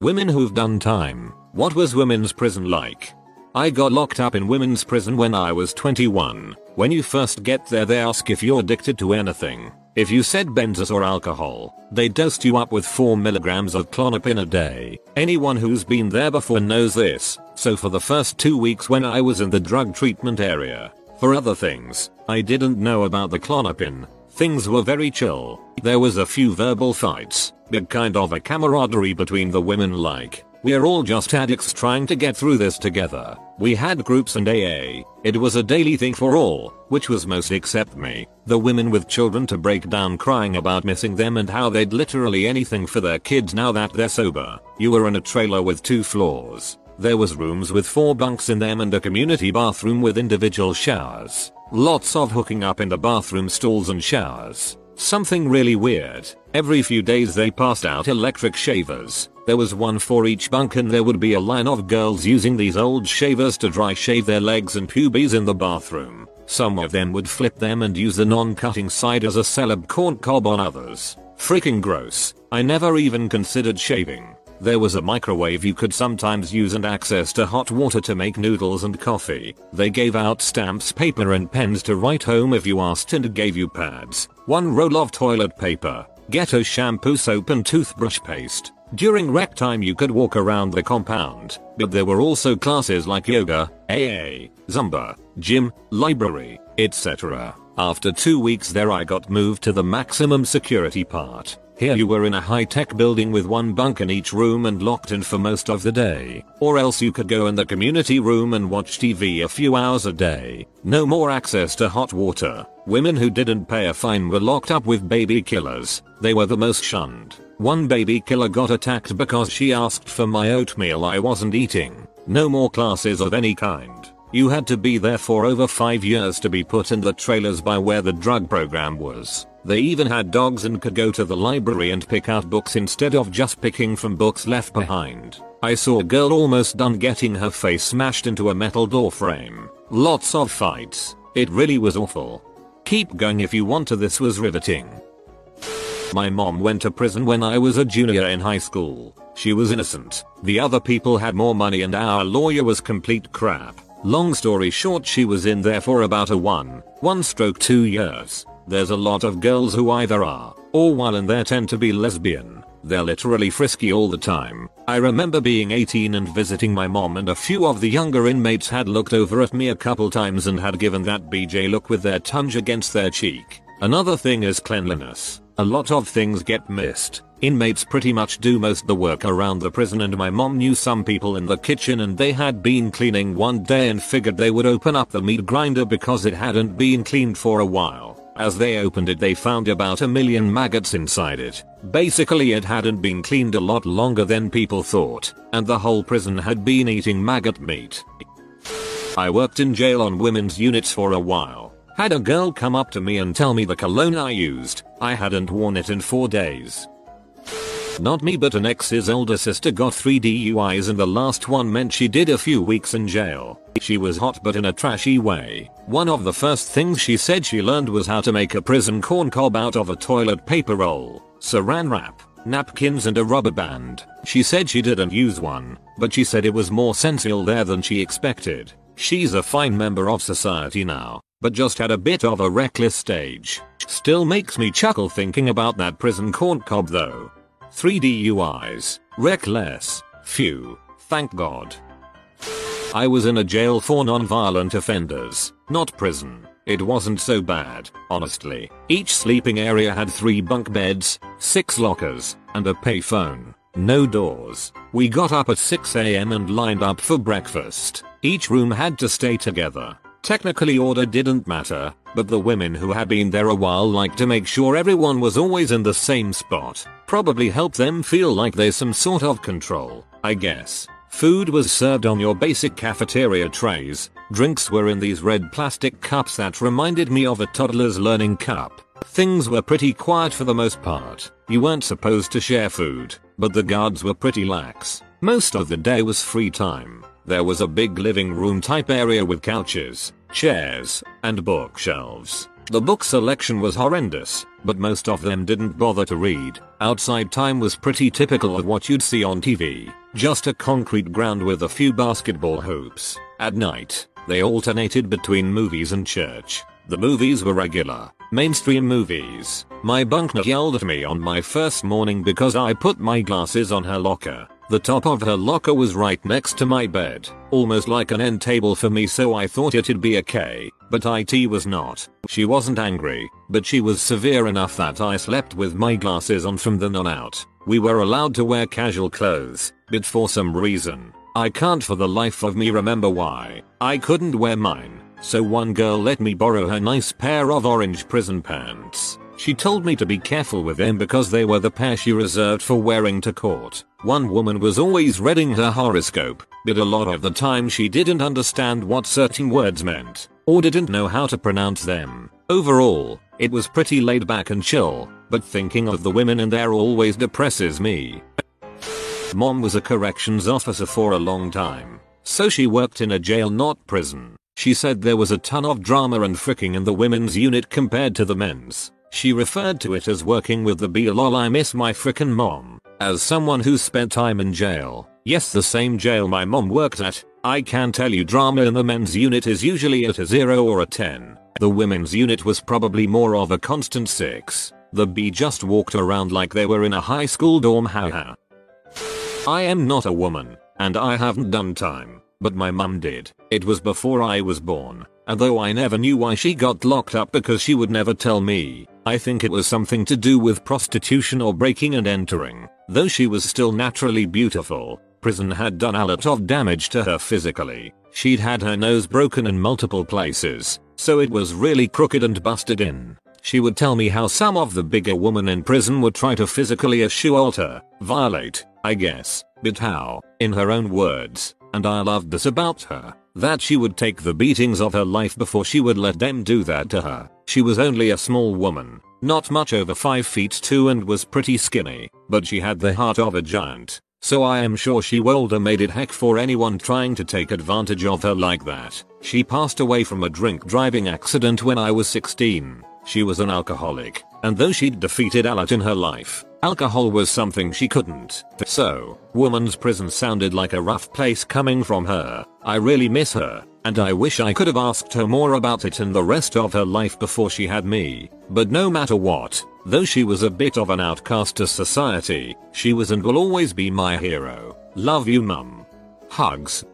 Women who've done time. What was women's prison like? I got locked up in women's prison when I was 21. When you first get there they ask if you're addicted to anything. If you said benzos or alcohol, they dosed you up with 4 milligrams of Klonopin a day. Anyone who's been there before knows this, so for the first two weeks when I was in the drug treatment area, for other things, I didn't know about the Klonopin. Things were very chill. There was a few verbal fights, but kind of a camaraderie between the women like, we're all just addicts trying to get through this together. We had groups and AA. It was a daily thing for all, which was most except me. The women with children to break down crying about missing them and how they'd literally anything for their kids now that they're sober. You were in a trailer with two floors. There was rooms with four bunks in them and a community bathroom with individual showers. Lots of hooking up in the bathroom stalls and showers. Something really weird. Every few days they passed out electric shavers. There was one for each bunk and there would be a line of girls using these old shavers to dry shave their legs and pubes in the bathroom. Some of them would flip them and use the non-cutting side as a celeb corn cob on others. Freaking gross. I never even considered shaving. There was a microwave you could sometimes use and access to hot water to make noodles and coffee. They gave out stamps, paper and pens to write home if you asked and gave you pads. One roll of toilet paper, ghetto shampoo soap and toothbrush paste. During rec time you could walk around the compound, but there were also classes like yoga, AA, Zumba, gym, library, etc. After two weeks there I got moved to the maximum security part. Here you were in a high-tech building with one bunk in each room and locked in for most of the day. Or else you could go in the community room and watch TV a few hours a day. No more access to hot water. Women who didn't pay a fine were locked up with baby killers. They were the most shunned. One baby killer got attacked because she asked for my oatmeal I wasn't eating. No more classes of any kind. You had to be there for over 5 years to be put in the trailers by where the drug program was. They even had dogs and could go to the library and pick out books instead of just picking from books left behind. I saw a girl almost done getting her face smashed into a metal door frame. Lots of fights. It really was awful. Keep going if you want to this was riveting. My mom went to prison when I was a junior in high school. She was innocent. The other people had more money and our lawyer was complete crap. Long story short she was in there for about a one, one stroke two years. There's a lot of girls who either are, or while in there tend to be lesbian. They're literally frisky all the time. I remember being 18 and visiting my mom and a few of the younger inmates had looked over at me a couple times and had given that BJ look with their tongue against their cheek. Another thing is cleanliness. A lot of things get missed. Inmates pretty much do most the work around the prison and my mom knew some people in the kitchen and they had been cleaning one day and figured they would open up the meat grinder because it hadn't been cleaned for a while. As they opened it they found about a million maggots inside it. Basically it hadn't been cleaned a lot longer than people thought, and the whole prison had been eating maggot meat. I worked in jail on women's units for a while. Had a girl come up to me and tell me the cologne I used, I hadn't worn it in 4 days. Not me but an ex's older sister got 3 DUIs and the last one meant she did a few weeks in jail. She was hot but in a trashy way. One of the first things she said she learned was how to make a prison corn cob out of a toilet paper roll, saran wrap, napkins and a rubber band. She said she didn't use one, but she said it was more sensual there than she expected. She's a fine member of society now, but just had a bit of a reckless stage. Still makes me chuckle thinking about that prison corn cob though. 3 DUIs. Reckless. Phew. Thank God. I was in a jail for non-violent offenders, not prison. It wasn't so bad, honestly. Each sleeping area had 3 bunk beds, 6 lockers, and a payphone. No doors. We got up at 6am and lined up for breakfast. Each room had to stay together. Technically order didn't matter, but the women who had been there a while liked to make sure everyone was always in the same spot. Probably help them feel like there's some sort of control. I guess. Food was served on your basic cafeteria trays. Drinks were in these red plastic cups that reminded me of a toddler's learning cup. Things were pretty quiet for the most part. You weren't supposed to share food, but the guards were pretty lax. Most of the day was free time. There was a big living room type area with couches, chairs, and bookshelves. The book selection was horrendous, but most of them didn't bother to read. Outside time was pretty typical of what you'd see on TV. Just a concrete ground with a few basketball hoops. At night, they alternated between movies and church. The movies were regular, mainstream movies. My bunkmate yelled at me on my first morning because I put my glasses on her locker. The top of her locker was right next to my bed, almost like an end table for me so I thought it'd be okay, but IT was not. She wasn't angry, but she was severe enough that I slept with my glasses on from then on out. We were allowed to wear casual clothes, but for some reason, I can't for the life of me remember why, I couldn't wear mine, so one girl let me borrow her nice pair of orange prison pants. She told me to be careful with them because they were the pair she reserved for wearing to court. One woman was always reading her horoscope, but a lot of the time she didn't understand what certain words meant, or didn't know how to pronounce them. Overall, it was pretty laid back and chill, but thinking of the women in there always depresses me. Mom was a corrections officer for a long time, so she worked in a jail not prison. She said there was a ton of drama and fricking in the women's unit compared to the men's. She referred to it as working with the B I miss my frickin' mom. As someone who spent time in jail, yes the same jail my mom worked at, I can tell you drama in the men's unit is usually at a 0 or a 10. The women's unit was probably more of a constant 6. The B just walked around like they were in a high school dorm haha. I am not a woman, and I haven't done time, but my mum did. It was before I was born, and though I never knew why she got locked up because she would never tell me, I think it was something to do with prostitution or breaking and entering. Though she was still naturally beautiful, prison had done a lot of damage to her physically. She'd had her nose broken in multiple places, so it was really crooked and busted in. She would tell me how some of the bigger women in prison would try to physically assault her, violate, I guess, but how, in her own words, and I loved this about her, that she would take the beatings of her life before she would let them do that to her. She was only a small woman, not much over 5 feet 2 and was pretty skinny, but she had the heart of a giant. So I am sure she woulda made it heck for anyone trying to take advantage of her like that. She passed away from a drink driving accident when I was 16. She was an alcoholic, and though she'd defeated a lot in her life, alcohol was something she couldn't. So, woman's prison sounded like a rough place coming from her. I really miss her, and I wish I could have asked her more about it in the rest of her life before she had me. But no matter what, though she was a bit of an outcast to society, she was and will always be my hero. Love you mum. Hugs.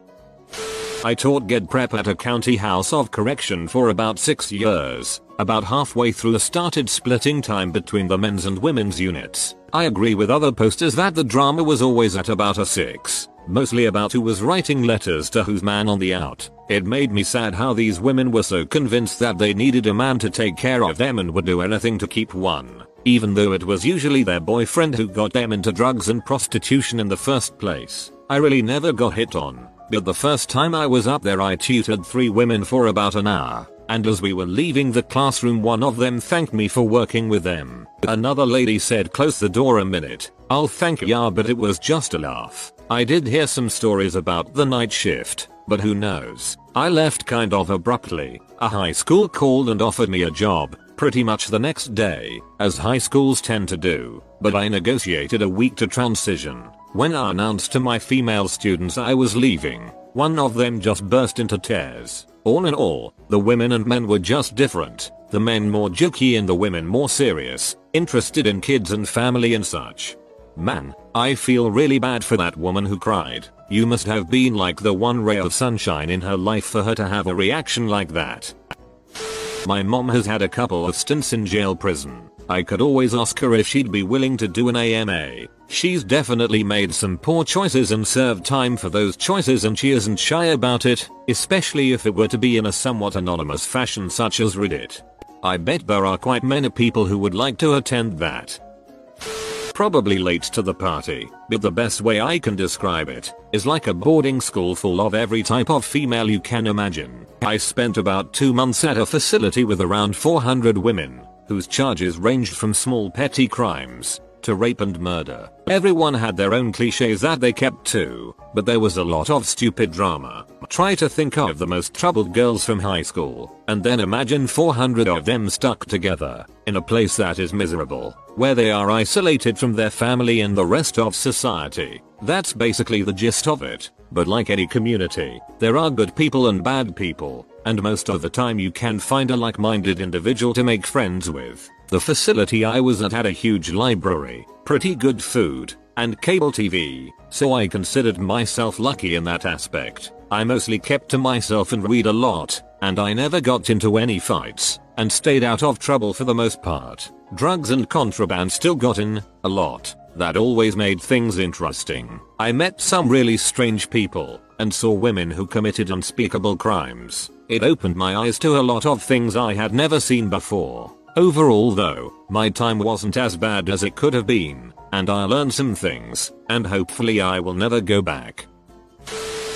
I taught GED prep at a county house of correction for about 6 years. About halfway through started splitting time between the men's and women's units. I agree with other posters that the drama was always at about a 6. Mostly about who was writing letters to whose man on the out. It made me sad how these women were so convinced that they needed a man to take care of them and would do anything to keep one. Even though it was usually their boyfriend who got them into drugs and prostitution in the first place. I really never got hit on. But the first time I was up there I tutored three women for about an hour, and as we were leaving the classroom one of them thanked me for working with them. Another lady said close the door a minute, I'll thank ya but it was just a laugh. I did hear some stories about the night shift, but who knows. I left kind of abruptly. A high school called and offered me a job, pretty much the next day, as high schools tend to do, but I negotiated a week to transition. When I announced to my female students I was leaving, one of them just burst into tears. All in all, the women and men were just different. The men more jokey and the women more serious, interested in kids and family and such. Man, I feel really bad for that woman who cried. You must have been like the one ray of sunshine in her life for her to have a reaction like that. My mom has had a couple of stints in jail prison. I could always ask her if she'd be willing to do an AMA. She's definitely made some poor choices and served time for those choices and she isn't shy about it, especially if it were to be in a somewhat anonymous fashion such as Reddit. I bet there are quite many people who would like to attend that. probably late to the party, but the best way I can describe it is like a boarding school full of every type of female you can imagine. I spent about two months at a facility with around 400 women, whose charges ranged from small petty crimes to rape and murder. Everyone had their own cliches that they kept to, but there was a lot of stupid drama. Try to think of the most troubled girls from high school, and then imagine 400 of them stuck together, in a place that is miserable, where they are isolated from their family and the rest of society. That's basically the gist of it. But like any community, there are good people and bad people, and most of the time you can find a like-minded individual to make friends with. The facility I was at had a huge library, pretty good food, and cable TV, so I considered myself lucky in that aspect. I mostly kept to myself and read a lot, and I never got into any fights, and stayed out of trouble for the most part. Drugs and contraband still got in, a lot. That always made things interesting. I met some really strange people, and saw women who committed unspeakable crimes. It opened my eyes to a lot of things I had never seen before. Overall though, my time wasn't as bad as it could have been, and I learned some things, and hopefully I will never go back.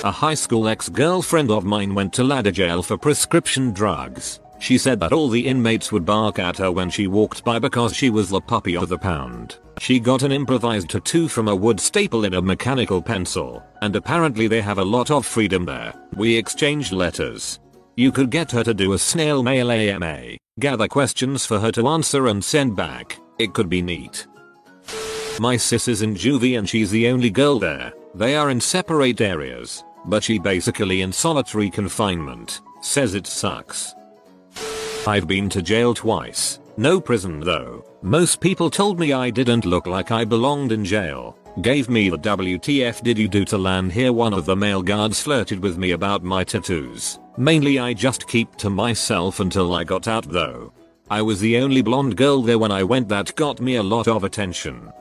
A high school ex-girlfriend of mine went to ladder jail for prescription drugs. She said that all the inmates would bark at her when she walked by because she was the puppy of the pound. She got an improvised tattoo from a wood staple in a mechanical pencil, and apparently they have a lot of freedom there. We exchanged letters. You could get her to do a snail mail AMA, gather questions for her to answer and send back. It could be neat. My sis is in juvie and she's the only girl there. They are in separate areas, but she basically in solitary confinement. Says it sucks. I've been to jail twice. No prison though. Most people told me I didn't look like I belonged in jail. Gave me the WTF did you do to land here one of the male guards flirted with me about my tattoos. Mainly I just keep to myself until I got out though. I was the only blonde girl there when I went that got me a lot of attention.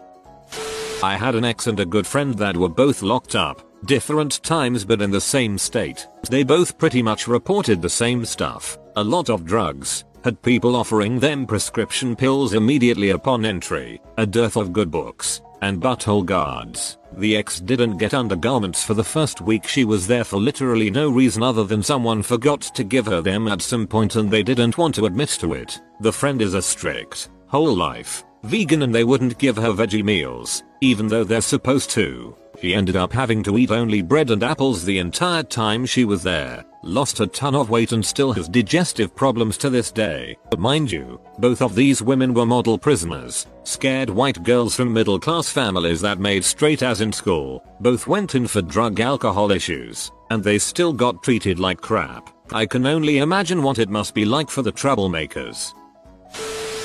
I had an ex and a good friend that were both locked up, different times but in the same state. They both pretty much reported the same stuff, a lot of drugs, had people offering them prescription pills immediately upon entry, a dearth of good books, and butthole guards. The ex didn't get undergarments for the first week she was there for literally no reason other than someone forgot to give her them at some point and they didn't want to admit to it. The friend is a strict, whole life, vegan and they wouldn't give her veggie meals, even though they're supposed to. She ended up having to eat only bread and apples the entire time she was there, lost a ton of weight and still has digestive problems to this day. But mind you, both of these women were model prisoners, scared white girls from middle class families that made straight as in school, both went in for drug alcohol issues, and they still got treated like crap. I can only imagine what it must be like for the troublemakers.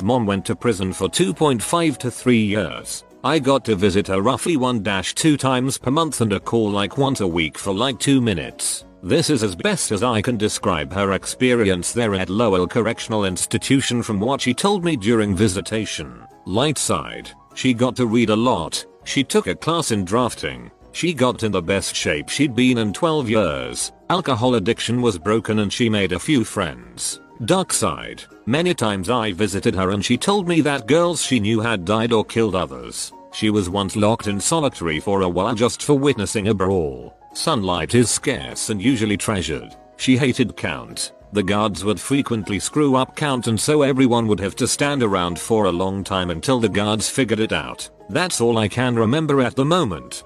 Mom went to prison for 2.5 to 3 years. I got to visit her roughly 1-2 times per month and a call like once a week for like 2 minutes. This is as best as I can describe her experience there at Lowell Correctional Institution from what she told me during visitation. Light side, she got to read a lot, she took a class in drafting, she got in the best shape she'd been in 12 years, alcohol addiction was broken and she made a few friends. Dark side, many times I visited her and she told me that girls she knew had died or killed others. She was once locked in solitary for a while just for witnessing a brawl. Sunlight is scarce and usually treasured. She hated count. The guards would frequently screw up count and so everyone would have to stand around for a long time until the guards figured it out. That's all I can remember at the moment.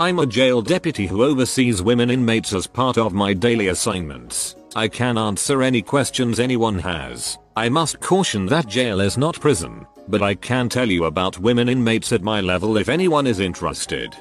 I'm a jail deputy who oversees women inmates as part of my daily assignments. I can answer any questions anyone has. I must caution that jail is not prison, but I can tell you about women inmates at my level if anyone is interested.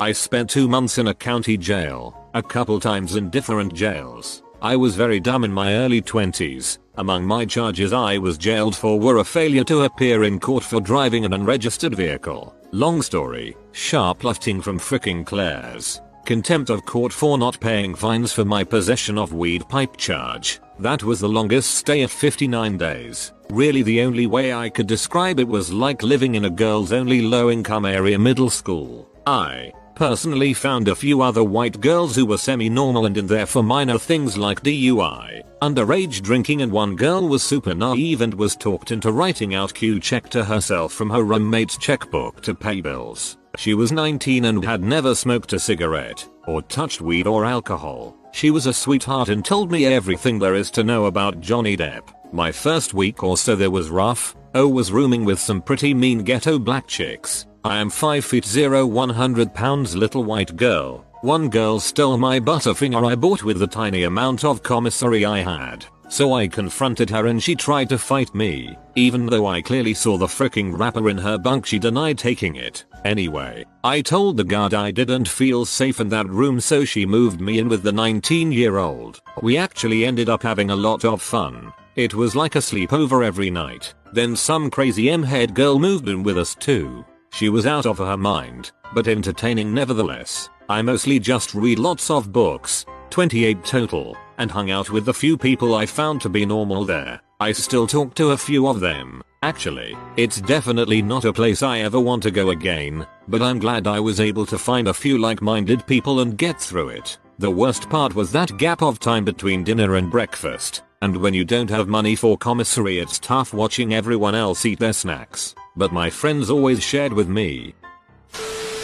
I spent two months in a county jail, a couple times in different jails. I was very dumb in my early 20s. Among my charges I was jailed for were a failure to appear in court for driving an unregistered vehicle. Long story, sharp shoplifting from fricking Claire's. Contempt of court for not paying fines for my possession of weed pipe charge. That was the longest stay at 59 days. Really the only way I could describe it was like living in a girls only low income area middle school. I personally found a few other white girls who were semi-normal and in there for minor things like DUI, underage drinking and one girl was super naive and was talked into writing out Q check to herself from her roommate's checkbook to pay bills. She was 19 and had never smoked a cigarette, or touched weed or alcohol. She was a sweetheart and told me everything there is to know about Johnny Depp. My first week or so there was rough, O was rooming with some pretty mean ghetto black chicks. I am 5 feet 0 100 pounds little white girl. One girl stole my butterfinger I bought with the tiny amount of commissary I had. So I confronted her and she tried to fight me. Even though I clearly saw the freaking wrapper in her bunk she denied taking it. Anyway, I told the guard I didn't feel safe in that room so she moved me in with the 19 year old. We actually ended up having a lot of fun. It was like a sleepover every night. Then some crazy M-head girl moved in with us too. She was out of her mind, but entertaining nevertheless. I mostly just read lots of books, 28 total, and hung out with the few people I found to be normal there. I still talk to a few of them. Actually, it's definitely not a place I ever want to go again, but I'm glad I was able to find a few like-minded people and get through it. The worst part was that gap of time between dinner and breakfast, and when you don't have money for commissary it's tough watching everyone else eat their snacks but my friends always shared with me.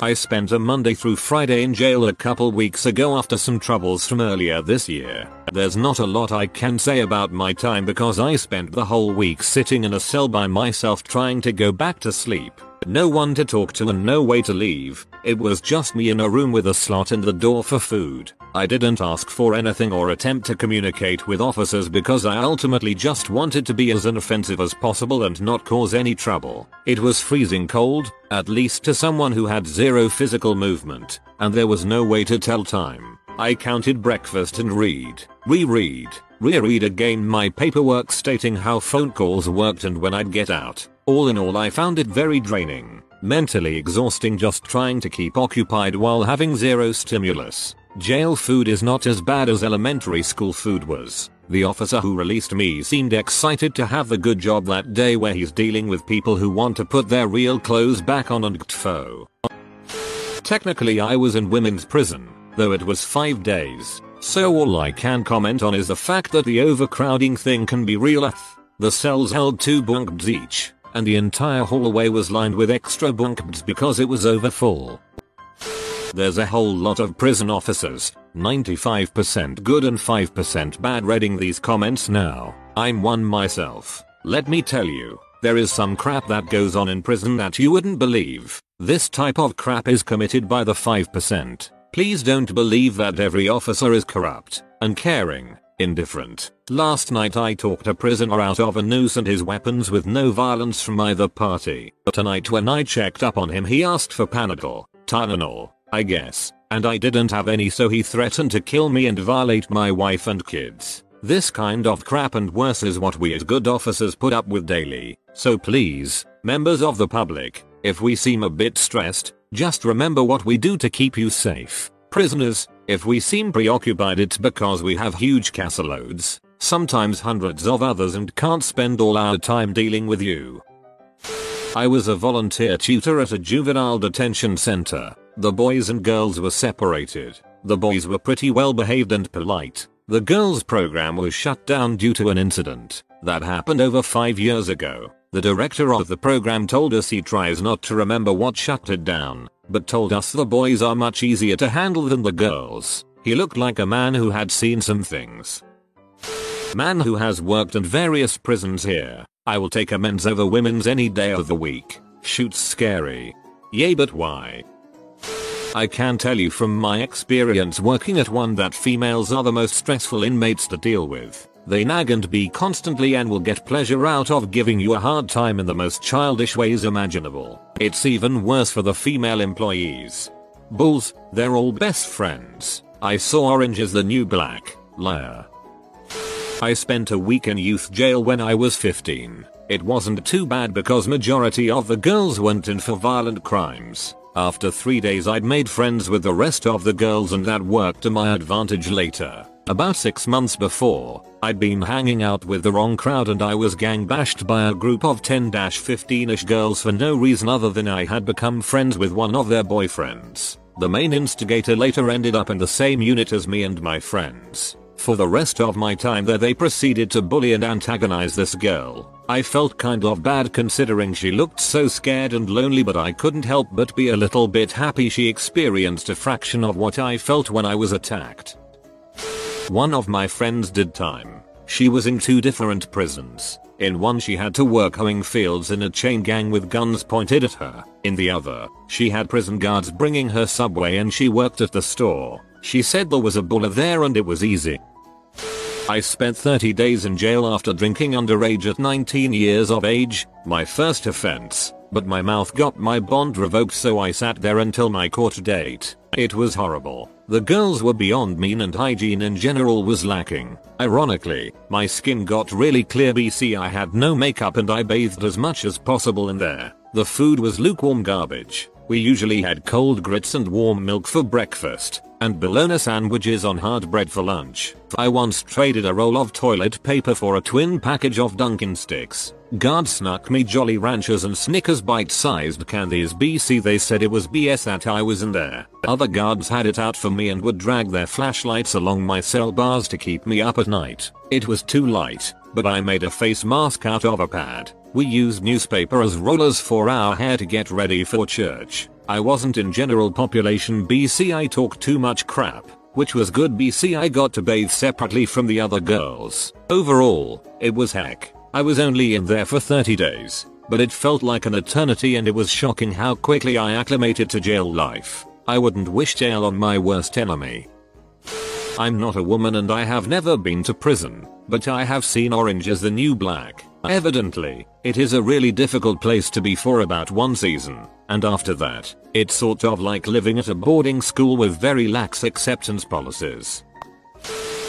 I spent a Monday through Friday in jail a couple weeks ago after some troubles from earlier this year. There's not a lot I can say about my time because I spent the whole week sitting in a cell by myself trying to go back to sleep. No one to talk to and no way to leave. It was just me in a room with a slot in the door for food. I didn't ask for anything or attempt to communicate with officers because I ultimately just wanted to be as inoffensive as possible and not cause any trouble. It was freezing cold, at least to someone who had zero physical movement, and there was no way to tell time. I counted breakfast and read, reread, reread again my paperwork stating how phone calls worked and when I'd get out. All in all I found it very draining, mentally exhausting just trying to keep occupied while having zero stimulus. Jail food is not as bad as elementary school food was. The officer who released me seemed excited to have the good job that day where he's dealing with people who want to put their real clothes back on and gtfo. Technically I was in women's prison, though it was 5 days, so all I can comment on is the fact that the overcrowding thing can be real. Ah, the cells held 2 bunk beds each, and the entire hallway was lined with extra bunk beds because it was overfull. There's a whole lot of prison officers, 95% good and 5% bad reading these comments now. I'm one myself. Let me tell you, there is some crap that goes on in prison that you wouldn't believe. This type of crap is committed by the 5%. Please don't believe that every officer is corrupt, uncaring, indifferent. Last night I talked a prisoner out of a noose and his weapons with no violence from either party. But tonight when I checked up on him he asked for Panadol, Tylenol, I guess, and I didn't have any so he threatened to kill me and violate my wife and kids. This kind of crap and worse is what we as good officers put up with daily. So please, members of the public, if we seem a bit stressed, just remember what we do to keep you safe. Prisoners, if we seem preoccupied it's because we have huge caseloads, sometimes hundreds of others and can't spend all our time dealing with you. I was a volunteer tutor at a juvenile detention center. The boys and girls were separated. The boys were pretty well behaved and polite. The girls program was shut down due to an incident that happened over 5 years ago. The director of the program told us he tries not to remember what shut it down, but told us the boys are much easier to handle than the girls. He looked like a man who had seen some things. Man who has worked in various prisons here. I will take a men's over women's any day of the week. Shoots scary. Yay but why? I can tell you from my experience working at one that females are the most stressful inmates to deal with. They nag and be constantly and will get pleasure out of giving you a hard time in the most childish ways imaginable. It's even worse for the female employees. Bulls, they're all best friends. I saw orange as the new black. Liar. I spent a week in youth jail when I was 15. It wasn't too bad because majority of the girls went in for violent crimes. After 3 days I'd made friends with the rest of the girls and that worked to my advantage later. About 6 months before, I'd been hanging out with the wrong crowd and I was gang bashed by a group of 10-15ish girls for no reason other than I had become friends with one of their boyfriends. The main instigator later ended up in the same unit as me and my friends. For the rest of my time there they proceeded to bully and antagonize this girl. I felt kind of bad considering she looked so scared and lonely but I couldn't help but be a little bit happy she experienced a fraction of what I felt when I was attacked. One of my friends did time. She was in two different prisons. In one she had to work hoeing fields in a chain gang with guns pointed at her. In the other, she had prison guards bringing her subway and she worked at the store. She said there was a buller there and it was easy. I spent 30 days in jail after drinking underage at 19 years of age, my first offense, but my mouth got my bond revoked so I sat there until my court date. It was horrible. The girls were beyond mean and hygiene in general was lacking. Ironically, my skin got really clear BC I had no makeup and I bathed as much as possible in there. The food was lukewarm garbage. We usually had cold grits and warm milk for breakfast, and bologna sandwiches on hard bread for lunch. I once traded a roll of toilet paper for a twin package of Dunkin' sticks. Guards snuck me Jolly Ranchers and Snickers bite-sized candies BC they said it was BS that I was in there. Other guards had it out for me and would drag their flashlights along my cell bars to keep me up at night. It was too light, but I made a face mask out of a pad. We used newspaper as rollers for our hair to get ready for church. I wasn't in general population BC I talked too much crap, which was good BC I got to bathe separately from the other girls. Overall, it was heck. I was only in there for 30 days, but it felt like an eternity and it was shocking how quickly I acclimated to jail life. I wouldn't wish jail on my worst enemy. I'm not a woman and I have never been to prison, but I have seen Orange is the New Black. Evidently, it is a really difficult place to be for about one season, and after that, it's sort of like living at a boarding school with very lax acceptance policies.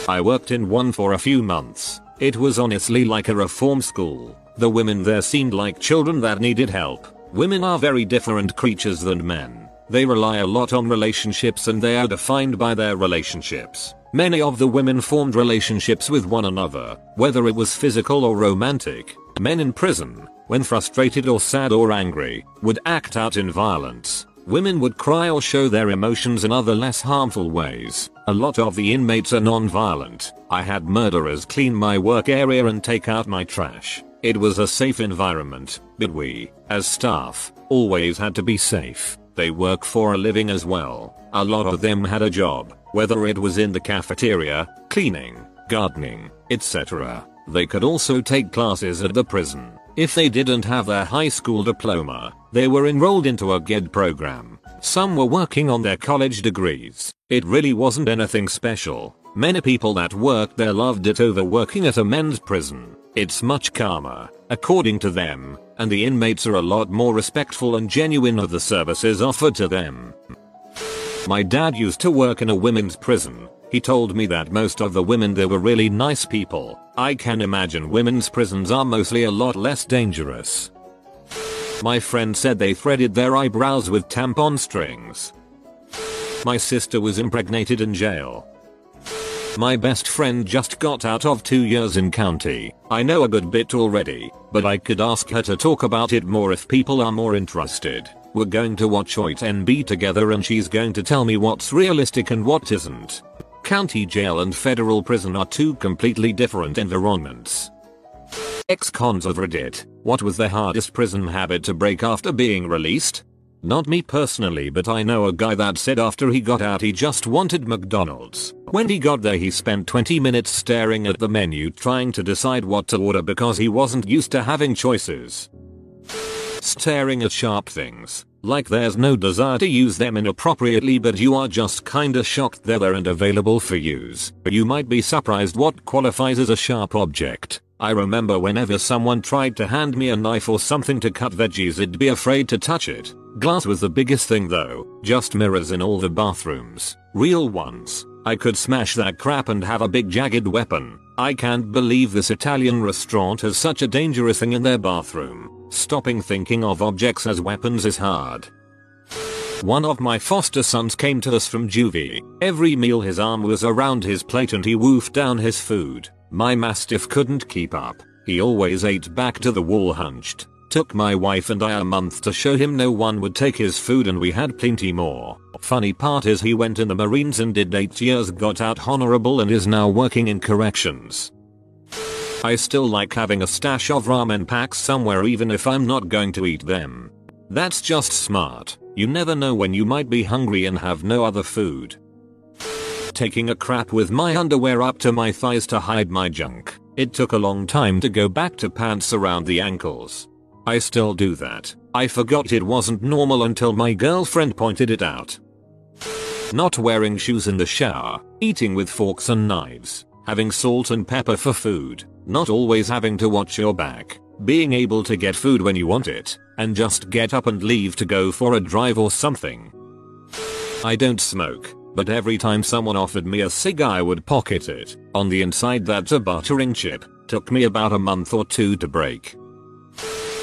I worked in one for a few months. It was honestly like a reform school. The women there seemed like children that needed help. Women are very different creatures than men. They rely a lot on relationships and they are defined by their relationships. Many of the women formed relationships with one another, whether it was physical or romantic. Men in prison, when frustrated or sad or angry, would act out in violence. Women would cry or show their emotions in other less harmful ways. A lot of the inmates are non-violent. I had murderers clean my work area and take out my trash. It was a safe environment, but we, as staff, always had to be safe. They work for a living as well. A lot of them had a job, whether it was in the cafeteria, cleaning, gardening, etc. They could also take classes at the prison. If they didn't have their high school diploma, they were enrolled into a GED program. Some were working on their college degrees. It really wasn't anything special. Many people that worked there loved it over working at a men's prison. It's much calmer, according to them, and the inmates are a lot more respectful and genuine of the services offered to them. My dad used to work in a women's prison. He told me that most of the women there were really nice people. I can imagine women's prisons are mostly a lot less dangerous. My friend said they threaded their eyebrows with tampon strings. My sister was impregnated in jail. My best friend just got out of 2 years in county. I know a good bit already, but I could ask her to talk about it more if people are more interested. We're going to watch OITNB together and she's going to tell me what's realistic and what isn't. County jail and federal prison are two completely different environments. Ex-cons of Reddit, what was the hardest prison habit to break after being released? Not me personally but I know a guy that said after he got out he just wanted McDonald's. When he got there he spent 20 minutes staring at the menu trying to decide what to order because he wasn't used to having choices staring at sharp things, like there's no desire to use them inappropriately but you are just kinda shocked they're there and available for use. You might be surprised what qualifies as a sharp object. I remember whenever someone tried to hand me a knife or something to cut veggies I'd be afraid to touch it. Glass was the biggest thing though, just mirrors in all the bathrooms. Real ones. I could smash that crap and have a big jagged weapon. I can't believe this Italian restaurant has such a dangerous thing in their bathroom. Stopping thinking of objects as weapons is hard. One of my foster sons came to us from juvie. Every meal his arm was around his plate and he woofed down his food. My mastiff couldn't keep up. He always ate back to the wall hunched. Took my wife and I a month to show him no one would take his food and we had plenty more. Funny part is he went in the marines and did 8 years got out honorable and is now working in corrections. I still like having a stash of ramen packs somewhere even if I'm not going to eat them. That's just smart. You never know when you might be hungry and have no other food. Taking a crap with my underwear up to my thighs to hide my junk. It took a long time to go back to pants around the ankles. I still do that. I forgot it wasn't normal until my girlfriend pointed it out. Not wearing shoes in the shower, eating with forks and knives, having salt and pepper for food, not always having to watch your back, being able to get food when you want it, and just get up and leave to go for a drive or something. I don't smoke, but every time someone offered me a cig I would pocket it. On the inside that's a buttering chip. Took me about a month or two to break.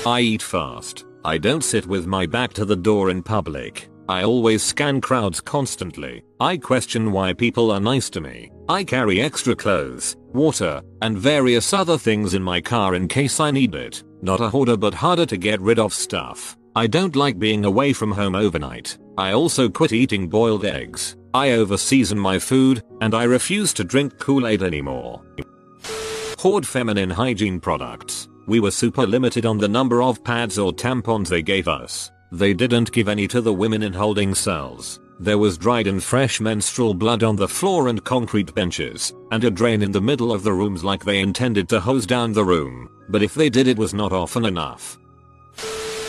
I eat fast. I don't sit with my back to the door in public. I always scan crowds constantly. I question why people are nice to me. I carry extra clothes, water, and various other things in my car in case I need it. Not a hoarder but harder to get rid of stuff. I don't like being away from home overnight. I also quit eating boiled eggs. I overseason my food, and I refuse to drink Kool-Aid anymore. Hoard feminine hygiene products. We were super limited on the number of pads or tampons they gave us. They didn't give any to the women in holding cells. There was dried and fresh menstrual blood on the floor and concrete benches, and a drain in the middle of the rooms like they intended to hose down the room, but if they did it was not often enough.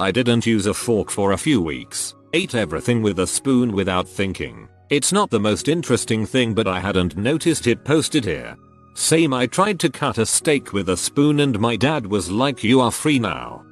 I didn't use a fork for a few weeks, ate everything with a spoon without thinking. It's not the most interesting thing but I hadn't noticed it posted here. Same I tried to cut a steak with a spoon and my dad was like you are free now.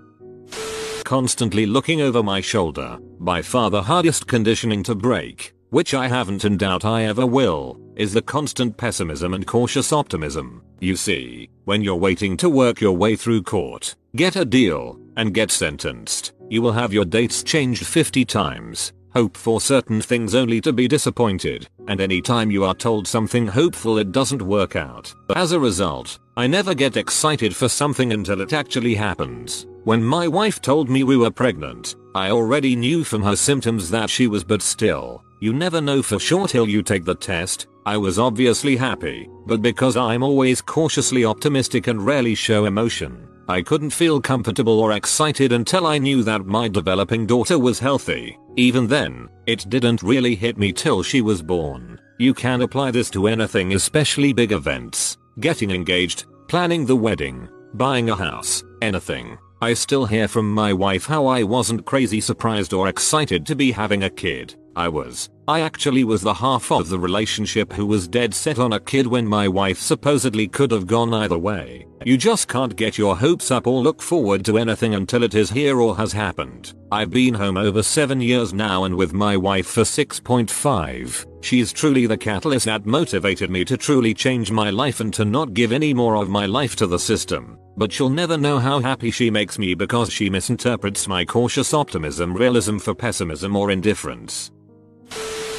Constantly looking over my shoulder, by far the hardest conditioning to break, which I haven't and doubt I ever will, is the constant pessimism and cautious optimism. You see, when you're waiting to work your way through court, get a deal, and get sentenced, you will have your dates changed 50 times, hope for certain things only to be disappointed, and anytime you are told something hopeful it doesn't work out. As a result, I never get excited for something until it actually happens. When my wife told me we were pregnant, I already knew from her symptoms that she was but still, you never know for sure till you take the test, I was obviously happy, but because I'm always cautiously optimistic and rarely show emotion, I couldn't feel comfortable or excited until I knew that my developing daughter was healthy. Even then, it didn't really hit me till she was born. You can apply this to anything especially big events. Getting engaged, planning the wedding, buying a house, anything. I still hear from my wife how I wasn't crazy surprised or excited to be having a kid. I was. I actually was the half of the relationship who was dead set on a kid when my wife supposedly could have gone either way. You just can't get your hopes up or look forward to anything until it is here or has happened. I've been home over 7 years now and with my wife for 6.5. She's truly the catalyst that motivated me to truly change my life and to not give any more of my life to the system. But she'll never know how happy she makes me because she misinterprets my cautious optimism realism for pessimism or indifference.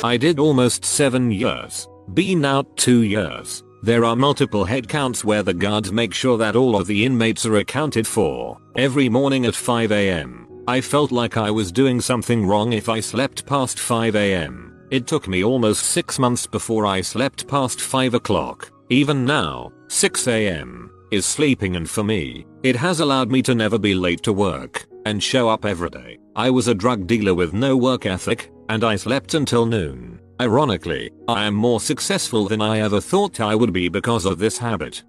I did almost 7 years. Been out 2 years. There are multiple headcounts where the guards make sure that all of the inmates are accounted for. Every morning at 5am, I felt like I was doing something wrong if I slept past 5am. It took me almost 6 months before I slept past 5 o'clock. Even now, 6am is sleeping and for me, it has allowed me to never be late to work and show up every day. I was a drug dealer with no work ethic, and I slept until noon. Ironically, I am more successful than I ever thought I would be because of this habit.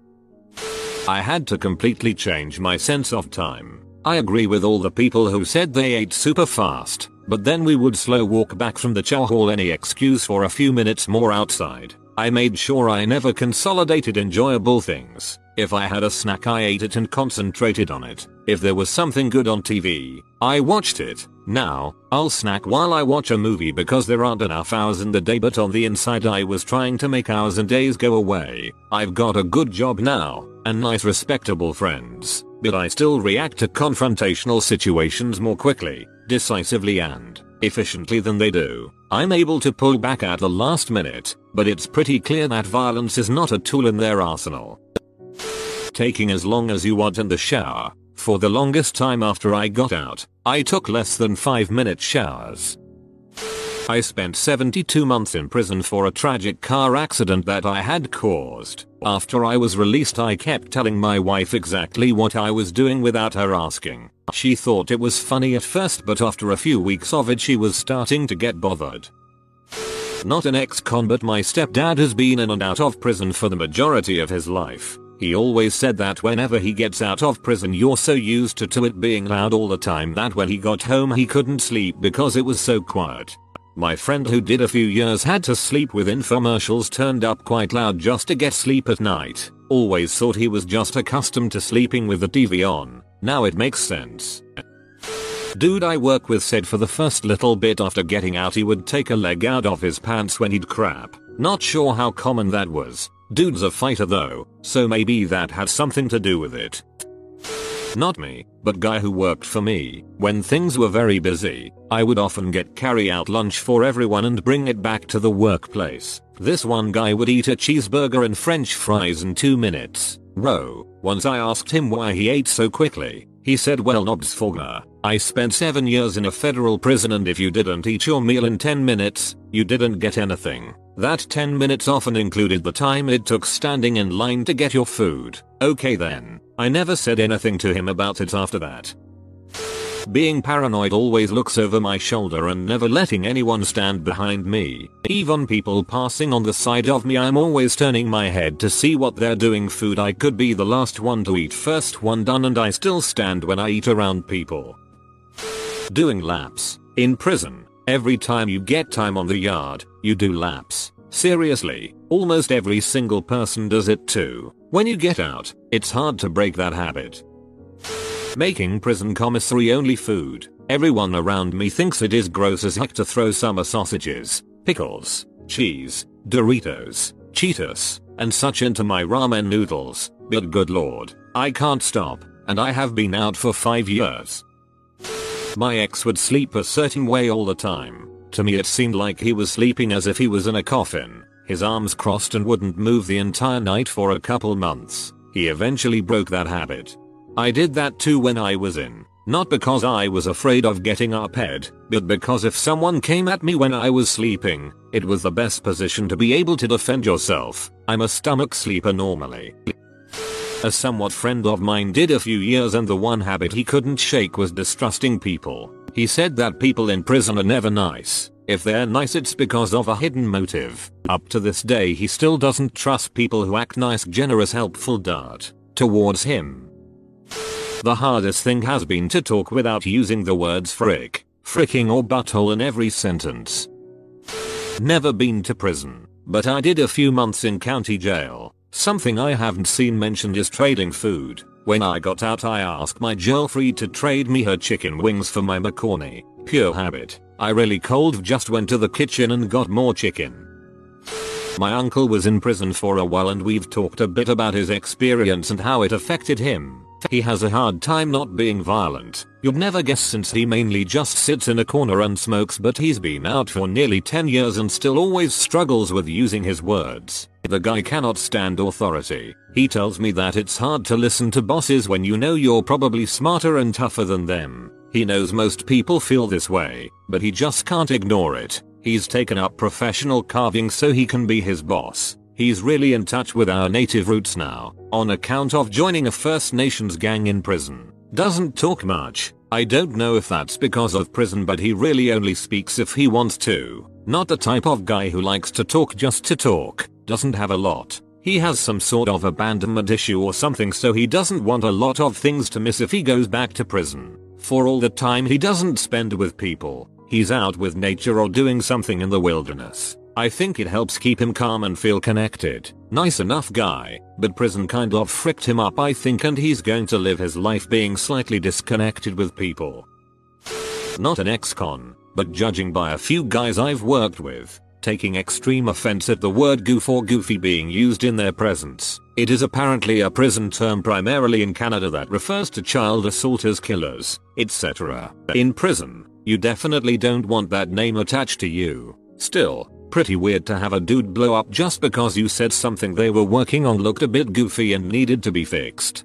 I had to completely change my sense of time. I agree with all the people who said they ate super fast, but then we would slow walk back from the chow hall any excuse for a few minutes more outside. I made sure I never consolidated enjoyable things. If I had a snack I ate it and concentrated on it. If there was something good on TV, I watched it. Now, I'll snack while I watch a movie because there aren't enough hours in the day but on the inside I was trying to make hours and days go away. I've got a good job now, and nice respectable friends, but I still react to confrontational situations more quickly, decisively and efficiently than they do. I'm able to pull back at the last minute, but it's pretty clear that violence is not a tool in their arsenal. Taking as long as you want in the shower. For the longest time after I got out, I took less than 5 minute showers. I spent 72 months in prison for a tragic car accident that I had caused. After I was released I kept telling my wife exactly what I was doing without her asking. She thought it was funny at first but after a few weeks of it she was starting to get bothered. Not an ex-con but my stepdad has been in and out of prison for the majority of his life. He always said that whenever he gets out of prison you're so used to, to it being loud all the time that when he got home he couldn't sleep because it was so quiet. My friend who did a few years had to sleep with infomercials turned up quite loud just to get sleep at night. Always thought he was just accustomed to sleeping with the TV on. Now it makes sense. Dude I work with said for the first little bit after getting out he would take a leg out of his pants when he'd crap. Not sure how common that was. Dude's a fighter though, so maybe that had something to do with it. Not me, but guy who worked for me. When things were very busy, I would often get carry out lunch for everyone and bring it back to the workplace. This one guy would eat a cheeseburger and french fries in 2 minutes. Row. Once I asked him why he ate so quickly. He said well nobs fogger. I spent 7 years in a federal prison and if you didn't eat your meal in 10 minutes, you didn't get anything. That 10 minutes often included the time it took standing in line to get your food. Okay then. I never said anything to him about it after that. Being paranoid always looks over my shoulder and never letting anyone stand behind me. Even people passing on the side of me I'm always turning my head to see what they're doing food I could be the last one to eat first one done and I still stand when I eat around people. Doing laps. In prison, every time you get time on the yard, you do laps. Seriously, almost every single person does it too. When you get out, it's hard to break that habit. Making prison commissary only food. Everyone around me thinks it is gross as heck to throw summer sausages, pickles, cheese, Doritos, Cheetos, and such into my ramen noodles, but good lord, I can't stop, and I have been out for 5 years. My ex would sleep a certain way all the time. To me it seemed like he was sleeping as if he was in a coffin. His arms crossed and wouldn't move the entire night for a couple months. He eventually broke that habit. I did that too when I was in. Not because I was afraid of getting head, but because if someone came at me when I was sleeping, it was the best position to be able to defend yourself. I'm a stomach sleeper normally. A somewhat friend of mine did a few years and the one habit he couldn't shake was distrusting people. He said that people in prison are never nice. If they're nice it's because of a hidden motive. Up to this day he still doesn't trust people who act nice generous helpful dart towards him. The hardest thing has been to talk without using the words frick, fricking or butthole in every sentence. Never been to prison, but I did a few months in county jail. Something I haven't seen mentioned is trading food. When I got out I asked my girlfriend to trade me her chicken wings for my macaroni. Pure habit. I really cold just went to the kitchen and got more chicken. My uncle was in prison for a while and we've talked a bit about his experience and how it affected him. He has a hard time not being violent. You'd never guess since he mainly just sits in a corner and smokes but he's been out for nearly 10 years and still always struggles with using his words. The guy cannot stand authority. He tells me that it's hard to listen to bosses when you know you're probably smarter and tougher than them. He knows most people feel this way, but he just can't ignore it. He's taken up professional carving so he can be his boss. He's really in touch with our native roots now, on account of joining a First Nations gang in prison. Doesn't talk much. I don't know if that's because of prison but he really only speaks if he wants to. Not the type of guy who likes to talk just to talk. Doesn't have a lot. He has some sort of abandonment issue or something so he doesn't want a lot of things to miss if he goes back to prison. For all the time he doesn't spend with people, he's out with nature or doing something in the wilderness. I think it helps keep him calm and feel connected. Nice enough guy, but prison kind of fricked him up I think and he's going to live his life being slightly disconnected with people. Not an ex-con, but judging by a few guys I've worked with, taking extreme offense at the word goof or goofy being used in their presence. It is apparently a prison term primarily in Canada that refers to child assaulters killers, etc. In prison, You definitely don't want that name attached to you. Still, pretty weird to have a dude blow up just because you said something they were working on looked a bit goofy and needed to be fixed.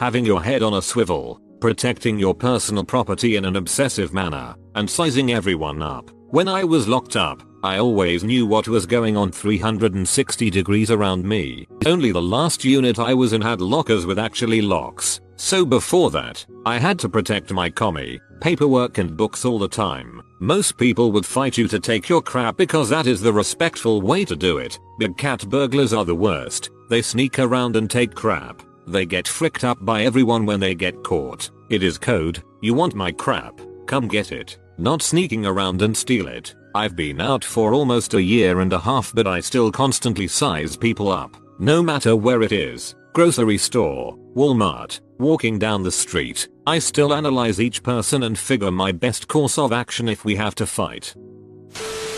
Having your head on a swivel, protecting your personal property in an obsessive manner, and sizing everyone up. When I was locked up, I always knew what was going on 360 degrees around me. Only the last unit I was in had lockers with actually locks. So before that, I had to protect my commie, paperwork and books all the time. Most people would fight you to take your crap because that is the respectful way to do it. Big cat burglars are the worst. They sneak around and take crap. They get fricked up by everyone when they get caught. It is code, you want my crap, come get it. Not sneaking around and steal it. I've been out for almost a year and a half but I still constantly size people up. No matter where it is. Grocery store, Walmart, walking down the street. I still analyze each person and figure my best course of action if we have to fight.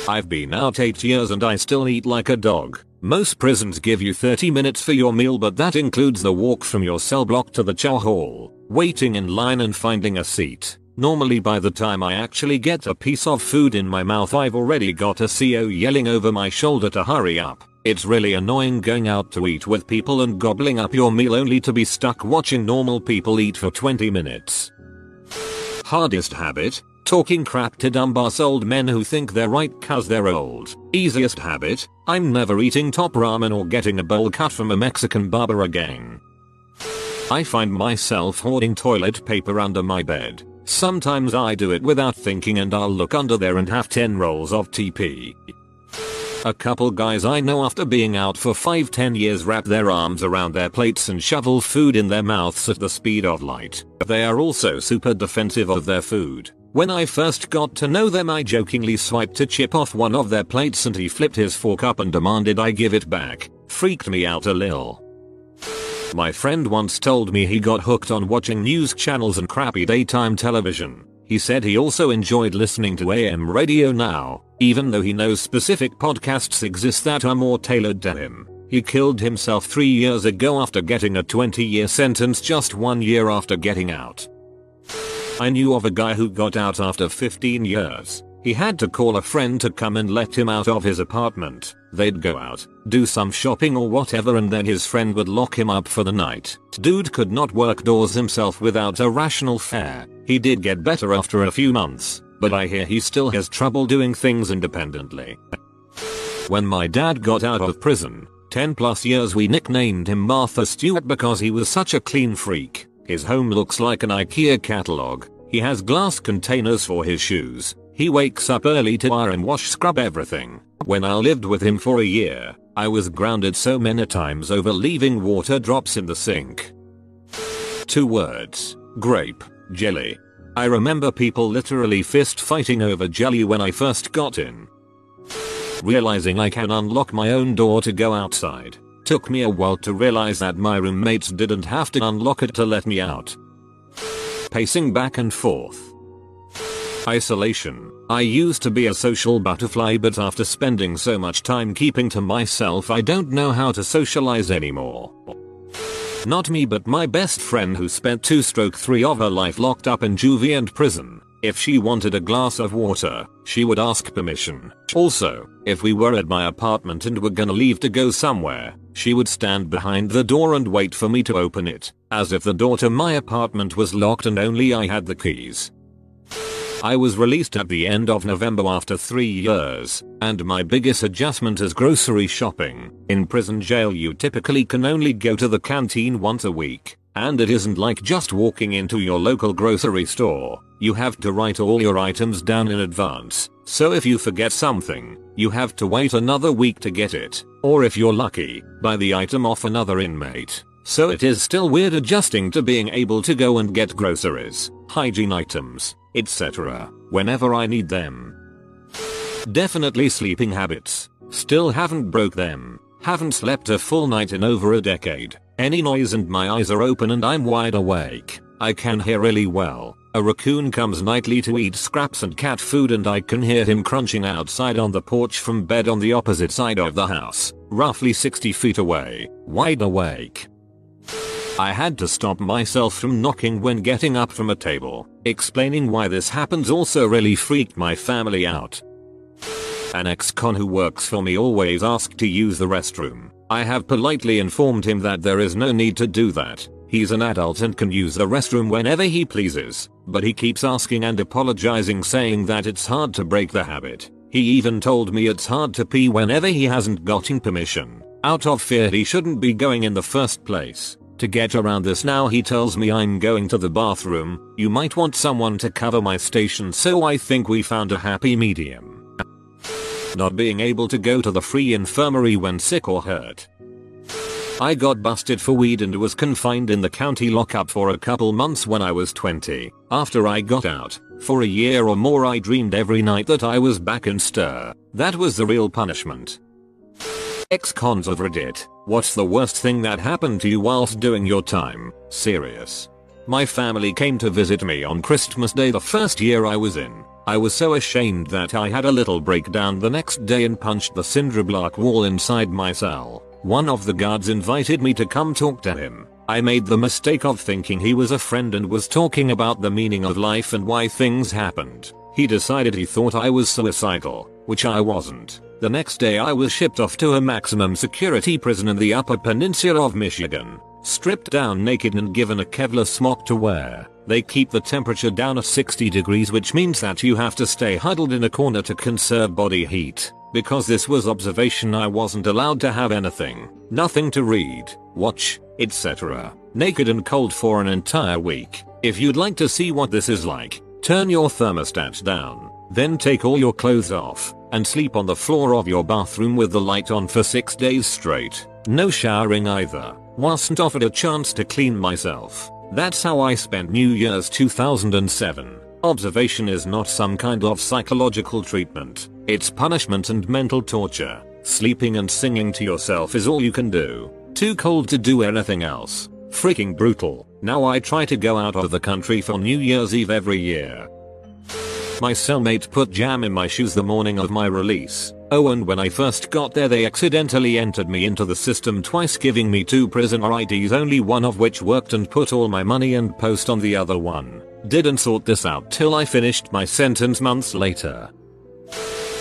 I've been out 8 years and I still eat like a dog. Most prisons give you 30 minutes for your meal but that includes the walk from your cell block to the chow hall, waiting in line and finding a seat. Normally by the time I actually get a piece of food in my mouth I've already got a CO yelling over my shoulder to hurry up. It's really annoying going out to eat with people and gobbling up your meal only to be stuck watching normal people eat for 20 minutes. Hardest habit, talking crap to dumbass old men who think they're right cause they're old. Easiest habit, I'm never eating top ramen or getting a bowl cut from a Mexican barber again. I find myself hoarding toilet paper under my bed. Sometimes I do it without thinking and I'll look under there and have 10 rolls of TP. A couple guys I know after being out for 5-10 years wrap their arms around their plates and shovel food in their mouths at the speed of light. They are also super defensive of their food. When I first got to know them I jokingly swiped a chip off one of their plates and he flipped his fork up and demanded I give it back. Freaked me out a little. My friend once told me he got hooked on watching news channels and crappy daytime television. He said he also enjoyed listening to AM radio now, even though he knows specific podcasts exist that are more tailored to him. He killed himself 3 years ago after getting a 20 year sentence just 1 year after getting out. I knew of a guy who got out after 15 years. He had to call a friend to come and let him out of his apartment. They'd go out, do some shopping or whatever and then his friend would lock him up for the night. Dude could not work doors himself without a rational fare. He did get better after a few months, but I hear he still has trouble doing things independently. When my dad got out of prison, 10 plus years we nicknamed him Martha Stewart because he was such a clean freak. His home looks like an IKEA catalog. He has glass containers for his shoes, he wakes up early to iron wash scrub everything. When I lived with him for a year, I was grounded so many times over leaving water drops in the sink. Two words. Grape. Jelly. I remember people literally fist fighting over jelly when I first got in. Realizing I can unlock my own door to go outside. Took me a while to realize that my roommates didn't have to unlock it to let me out. Pacing back and forth. Isolation. I used to be a social butterfly but after spending so much time keeping to myself I don't know how to socialize anymore. Not me but my best friend who spent 2 stroke 3 of her life locked up in juvie and prison. If she wanted a glass of water, she would ask permission. Also, if we were at my apartment and were gonna leave to go somewhere, she would stand behind the door and wait for me to open it, as if the door to my apartment was locked and only I had the keys. I was released at the end of November after 3 years, and my biggest adjustment is grocery shopping. In prison jail you typically can only go to the canteen once a week, and it isn't like just walking into your local grocery store. You have to write all your items down in advance, so if you forget something, you have to wait another week to get it, or if you're lucky, buy the item off another inmate. So it is still weird adjusting to being able to go and get groceries, hygiene items, etc. whenever I need them. Definitely sleeping habits. Still haven't broke them. Haven't slept a full night in over a decade. Any noise and my eyes are open and I'm wide awake. I can hear really well. A raccoon comes nightly to eat scraps and cat food and I can hear him crunching outside on the porch from bed on the opposite side of the house, roughly 60 feet away, wide awake. I had to stop myself from knocking when getting up from a table. Explaining why this happens also really freaked my family out. An ex-con who works for me always asked to use the restroom. I have politely informed him that there is no need to do that. He's an adult and can use the restroom whenever he pleases, but he keeps asking and apologizing saying that it's hard to break the habit. He even told me it's hard to pee whenever he hasn't gotten permission, out of fear he shouldn't be going in the first place. To get around this now he tells me I'm going to the bathroom, you might want someone to cover my station so I think we found a happy medium. Not being able to go to the free infirmary when sick or hurt. I got busted for weed and was confined in the county lockup for a couple months when I was 20. After I got out, for a year or more I dreamed every night that I was back in stir. That was the real punishment. Ex-cons of Reddit. What's the worst thing that happened to you whilst doing your time? Serious. My family came to visit me on Christmas day the first year I was in. I was so ashamed that I had a little breakdown the next day and punched the cinder block wall inside my cell. One of the guards invited me to come talk to him. I made the mistake of thinking he was a friend and was talking about the meaning of life and why things happened. He decided he thought I was suicidal, which I wasn't. The next day I was shipped off to a maximum security prison in the upper peninsula of Michigan, stripped down naked and given a Kevlar smock to wear. They keep the temperature down at 60 degrees which means that you have to stay huddled in a corner to conserve body heat. Because this was observation I wasn't allowed to have anything, nothing to read, watch, etc. Naked and cold for an entire week. If you'd like to see what this is like, turn your thermostat down, then take all your clothes off and sleep on the floor of your bathroom with the light on for 6 days straight. No showering either. Wasn't offered a chance to clean myself. That's how I spent New Year's 2007. Observation is not some kind of psychological treatment. It's punishment and mental torture. Sleeping and singing to yourself is all you can do. Too cold to do anything else. Freaking brutal. Now I try to go out of the country for New Year's Eve every year. My cellmate put jam in my shoes the morning of my release. Oh and when I first got there they accidentally entered me into the system twice giving me two prisoner IDs only one of which worked and put all my money and post on the other one. Didn't sort this out till I finished my sentence months later.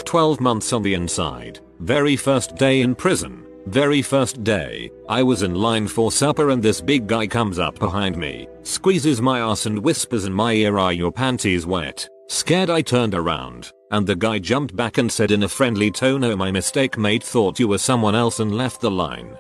12 months on the inside. Very first day in prison. Very first day, I was in line for supper and this big guy comes up behind me, squeezes my ass and whispers in my ear are your panties wet? Scared I turned around, and the guy jumped back and said in a friendly tone oh my mistake mate thought you were someone else and left the line.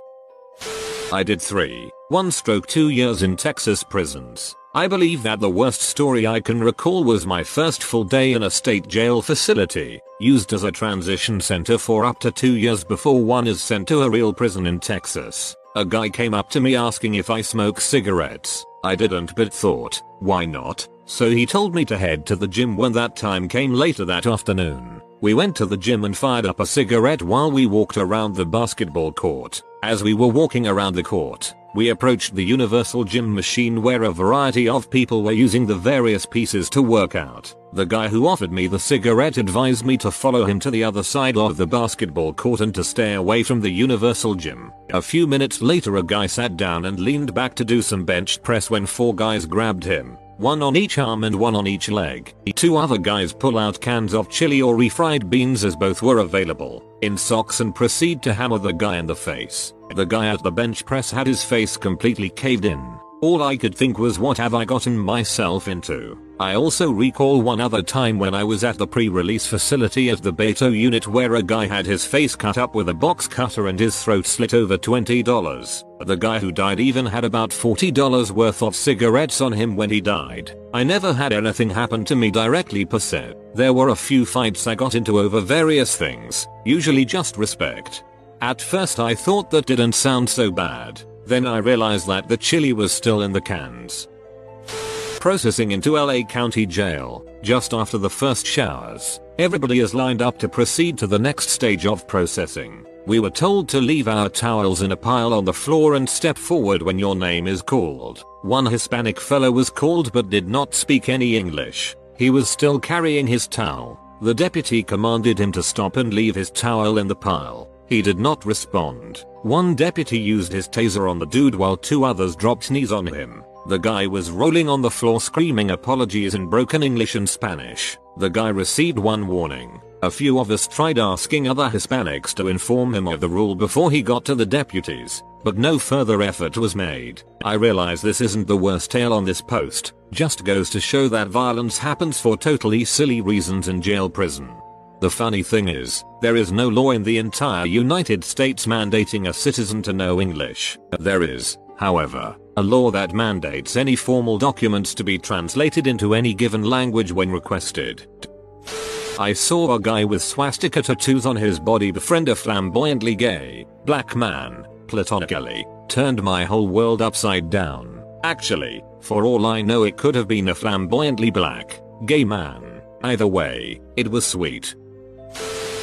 I did 3, 1 stroke 2 years in Texas prisons. I believe that the worst story I can recall was my first full day in a state jail facility, used as a transition center for up to 2 years before one is sent to a real prison in Texas. A guy came up to me asking if I smoke cigarettes. I didn't but thought, why not? So he told me to head to the gym when that time came later that afternoon. We went to the gym and fired up a cigarette while we walked around the basketball court. As we were walking around the court, we approached the universal gym machine where a variety of people were using the various pieces to work out. The guy who offered me the cigarette advised me to follow him to the other side of the basketball court and to stay away from the universal gym. A few minutes later a guy sat down and leaned back to do some bench press when four guys grabbed him one on each arm and one on each leg. Two other guys pull out cans of chili or refried beans as both were available, in socks and proceed to hammer the guy in the face. The guy at the bench press had his face completely caved in. All I could think was what have I gotten myself into. I also recall one other time when I was at the pre-release facility at the Beto unit where a guy had his face cut up with a box cutter and his throat slit over $20. The guy who died even had about $40 worth of cigarettes on him when he died. I never had anything happen to me directly per se. There were a few fights I got into over various things, usually just respect. At first I thought that didn't sound so bad. Then I realized that the chili was still in the cans. Processing into LA County Jail, just after the first showers, everybody is lined up to proceed to the next stage of processing. We were told to leave our towels in a pile on the floor and step forward when your name is called. One Hispanic fellow was called but did not speak any English. He was still carrying his towel. The deputy commanded him to stop and leave his towel in the pile. He did not respond. One deputy used his taser on the dude while two others dropped knees on him. The guy was rolling on the floor screaming apologies in broken English and Spanish. The guy received one warning. A few of us tried asking other Hispanics to inform him of the rule before he got to the deputies, but no further effort was made. I realize this isn't the worst tale on this post, just goes to show that violence happens for totally silly reasons in jail prison. The funny thing is, there is no law in the entire United States mandating a citizen to know English. There is, however, a law that mandates any formal documents to be translated into any given language when requested. I saw a guy with swastika tattoos on his body befriend a flamboyantly gay, black man, platonically, turned my whole world upside down. Actually, for all I know it could have been a flamboyantly black, gay man. Either way, it was sweet.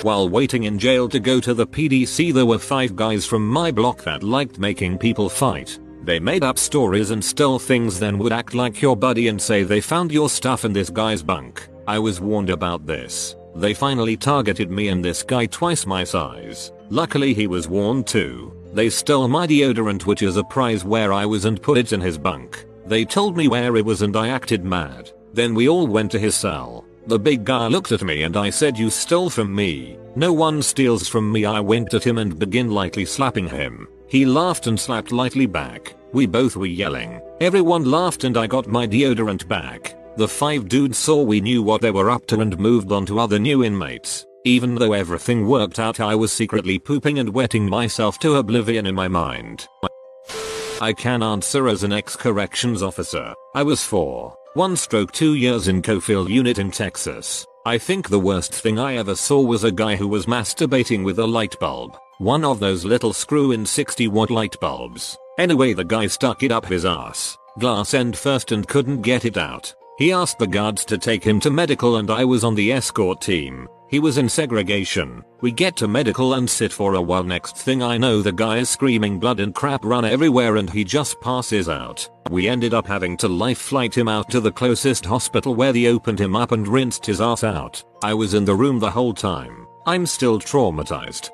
While waiting in jail to go to the PDC there were 5 guys from my block that liked making people fight. They made up stories and stole things then would act like your buddy and say they found your stuff in this guy's bunk. I was warned about this. They finally targeted me and this guy twice my size. Luckily he was warned too. They stole my deodorant which is a prize where I was and put it in his bunk. They told me where it was and I acted mad. Then we all went to his cell. The big guy looked at me and I said you stole from me. No one steals from me I winked at him and began lightly slapping him. He laughed and slapped lightly back. We both were yelling. Everyone laughed and I got my deodorant back. The five dudes saw we knew what they were up to and moved on to other new inmates. Even though everything worked out I was secretly pooping and wetting myself to oblivion in my mind. I can answer as an ex-corrections officer. I was 4. 1 stroke 2 years in Coffield unit in Texas. I think the worst thing I ever saw was a guy who was masturbating with a light bulb. One of those little screw in 60 watt light bulbs. Anyway the guy stuck it up his ass, glass end first and couldn't get it out. He asked the guards to take him to medical and I was on the escort team. He was in segregation. We get to medical and sit for a while next thing I know the guy is screaming blood and crap run everywhere and he just passes out. We ended up having to life flight him out to the closest hospital where they opened him up and rinsed his ass out. I was in the room the whole time. I'm still traumatized.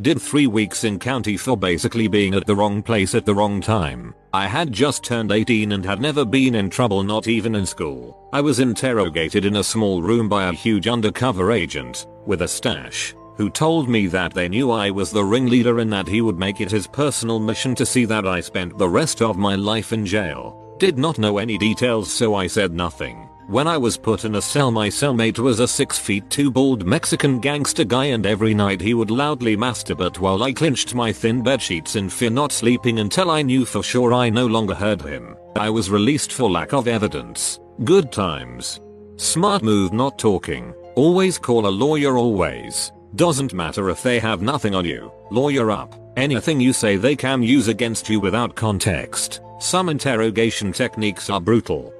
Did 3 weeks in county for basically being at the wrong place at the wrong time. I had just turned 18 and had never been in trouble not even in school. I was interrogated in a small room by a huge undercover agent, with a stash, who told me that they knew I was the ringleader and that he would make it his personal mission to see that I spent the rest of my life in jail. Did not know any details so I said nothing. When I was put in a cell my cellmate was a 6 feet 2 bald Mexican gangster guy and every night he would loudly masturbate while I clinched my thin bed sheets in fear not sleeping until I knew for sure I no longer heard him. I was released for lack of evidence. Good times. Smart move not talking. Always call a lawyer always. Doesn't matter if they have nothing on you. Lawyer up. Anything you say they can use against you without context. Some interrogation techniques are brutal.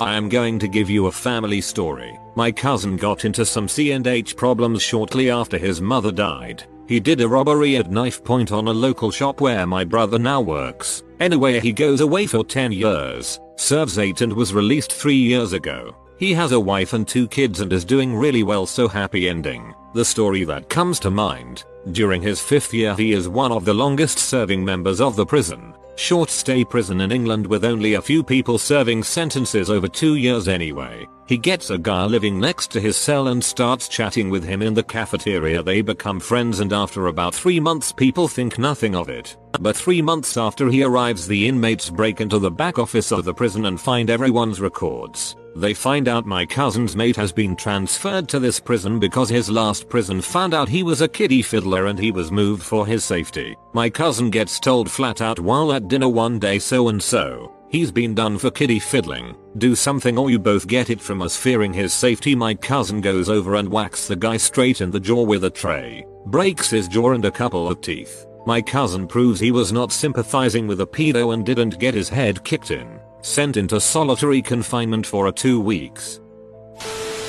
I am going to give you a family story. My cousin got into some C&H problems shortly after his mother died. He did a robbery at knife point on a local shop where my brother now works. Anyway he goes away for 10 years, serves 8 and was released 3 years ago. He has a wife and 2 kids and is doing really well so happy ending. The story that comes to mind, during his 5th year he is one of the longest serving members of the prison. Short stay prison in England with only a few people serving sentences over 2 years anyway. He gets a guy living next to his cell and starts chatting with him in the cafeteria they become friends and after about 3 months people think nothing of it. But 3 months after he arrives the inmates break into the back office of the prison and find everyone's records. They find out my cousin's mate has been transferred to this prison because his last prison found out he was a kiddie fiddler and he was moved for his safety. My cousin gets told flat out while at dinner one day so and so. He's been done for kiddie fiddling. Do something or you both get it from us fearing his safety my cousin goes over and whacks the guy straight in the jaw with a tray. Breaks his jaw and a couple of teeth. My cousin proves he was not sympathizing with a pedo and didn't get his head kicked in sent into solitary confinement for a two weeks.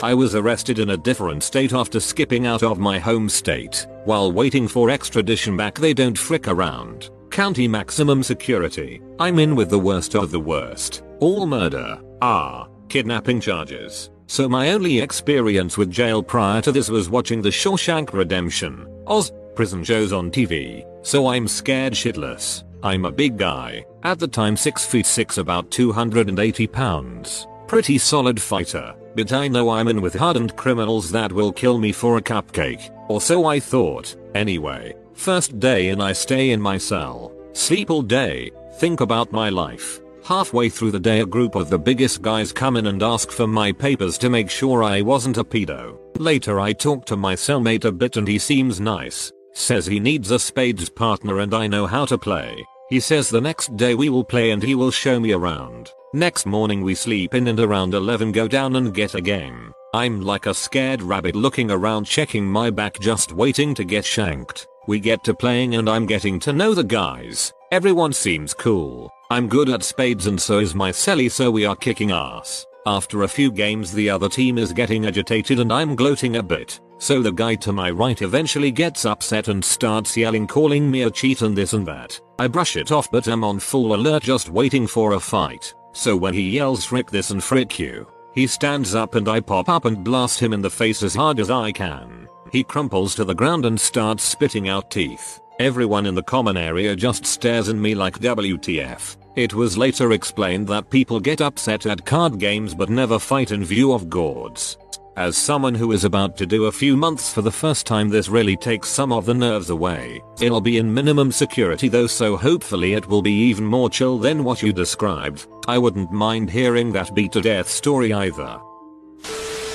I was arrested in a different state after skipping out of my home state. While waiting for extradition back they don't frick around. County maximum security. I'm in with the worst of the worst. All murder. Ah. Kidnapping charges. So my only experience with jail prior to this was watching The Shawshank Redemption. Oz, prison shows on TV, so I'm scared shitless. I'm a big guy, at the time 6 feet 6 about 280 pounds. Pretty solid fighter, but I know I'm in with hardened criminals that will kill me for a cupcake, or so I thought. Anyway, first day and I stay in my cell, sleep all day, think about my life. Halfway through the day a group of the biggest guys come in and ask for my papers to make sure I wasn't a pedo. Later I talk to my cellmate a bit and he seems nice. Says he needs a spades partner and I know how to play. He says the next day we will play and he will show me around. Next morning we sleep in and around 11 go down and get a game. I'm like a scared rabbit looking around checking my back just waiting to get shanked. We get to playing and I'm getting to know the guys. Everyone seems cool. I'm good at spades and so is my celly so we are kicking ass. After a few games the other team is getting agitated and I'm gloating a bit. So the guy to my right eventually gets upset and starts yelling calling me a cheat and this and that. I brush it off but I'm on full alert just waiting for a fight. So when he yells frick this and frick you, he stands up and I pop up and blast him in the face as hard as I can. He crumples to the ground and starts spitting out teeth. Everyone in the common area just stares at me like WTF. It was later explained that people get upset at card games but never fight in view of gourds. As someone who is about to do a few months for the first time this really takes some of the nerves away. It'll be in minimum security though so hopefully it will be even more chill than what you described. I wouldn't mind hearing that beat to death story either.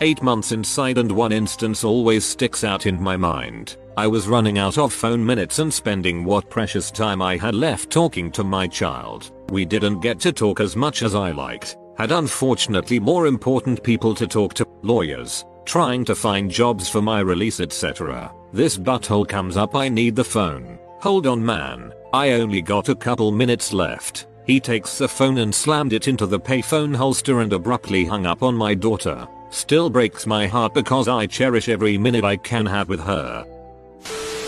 8 months inside and one instance always sticks out in my mind. I was running out of phone minutes and spending what precious time I had left talking to my child. We didn't get to talk as much as I liked had unfortunately more important people to talk to, lawyers, trying to find jobs for my release etc. This butthole comes up I need the phone. Hold on man, I only got a couple minutes left. He takes the phone and slammed it into the payphone holster and abruptly hung up on my daughter. Still breaks my heart because I cherish every minute I can have with her.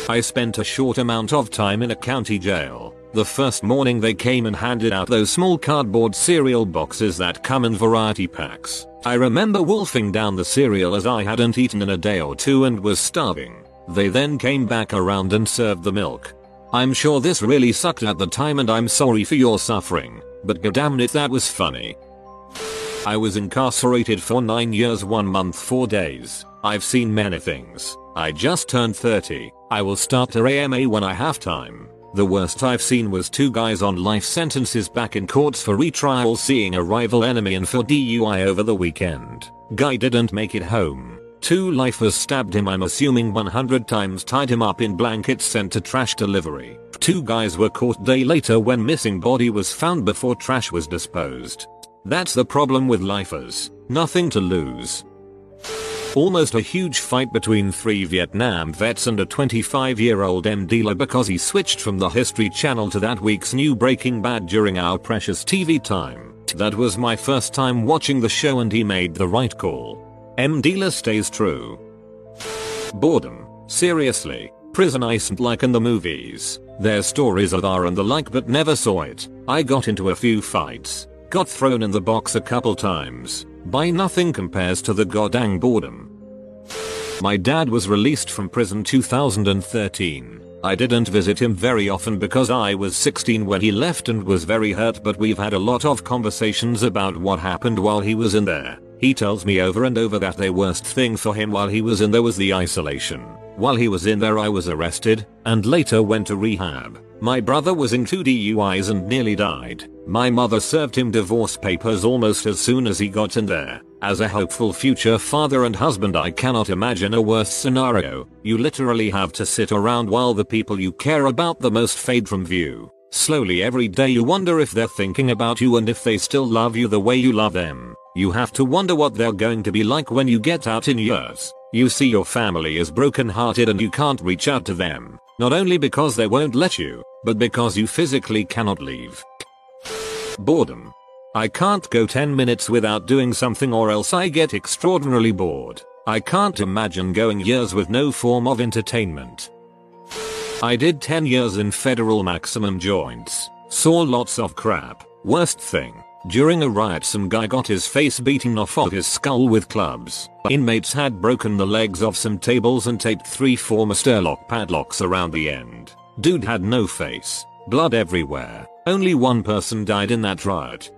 I spent a short amount of time in a county jail. The first morning they came and handed out those small cardboard cereal boxes that come in variety packs. I remember wolfing down the cereal as I hadn't eaten in a day or two and was starving. They then came back around and served the milk. I'm sure this really sucked at the time and I'm sorry for your suffering, but goddamn it that was funny. I was incarcerated for 9 years 1 month 4 days. I've seen many things. I just turned 30. I will start her AMA when I have time. The worst I've seen was two guys on life sentences back in courts for retrial seeing a rival enemy and for DUI over the weekend. Guy didn't make it home. Two lifers stabbed him I'm assuming 100 times tied him up in blankets sent to trash delivery. Two guys were caught day later when missing body was found before trash was disposed. That's the problem with lifers. Nothing to lose. Almost a huge fight between three Vietnam vets and a 25 year old M dealer because he switched from the History Channel to that week's new Breaking Bad during our precious TV time. That was my first time watching the show and he made the right call. M dealer stays true. Boredom. Seriously. Prison isn't like in the movies. There's stories of R and the like but never saw it. I got into a few fights. Got thrown in the box a couple times. By nothing compares to the goddamn boredom. My dad was released from prison 2013. I didn't visit him very often because I was 16 when he left and was very hurt but we've had a lot of conversations about what happened while he was in there. He tells me over and over that the worst thing for him while he was in there was the isolation. While he was in there I was arrested, and later went to rehab. My brother was in two DUIs and nearly died. My mother served him divorce papers almost as soon as he got in there. As a hopeful future father and husband I cannot imagine a worse scenario. You literally have to sit around while the people you care about the most fade from view. Slowly every day you wonder if they're thinking about you and if they still love you the way you love them. You have to wonder what they're going to be like when you get out in years. You see your family is broken hearted and you can't reach out to them. Not only because they won't let you, but because you physically cannot leave. Boredom. I can't go 10 minutes without doing something or else I get extraordinarily bored. I can't imagine going years with no form of entertainment. I did 10 years in federal maximum joints. Saw lots of crap. Worst thing. During a riot some guy got his face beaten off of his skull with clubs. Inmates had broken the legs of some tables and taped three former Sturlock padlocks around the end. Dude had no face. Blood everywhere. Only one person died in that riot.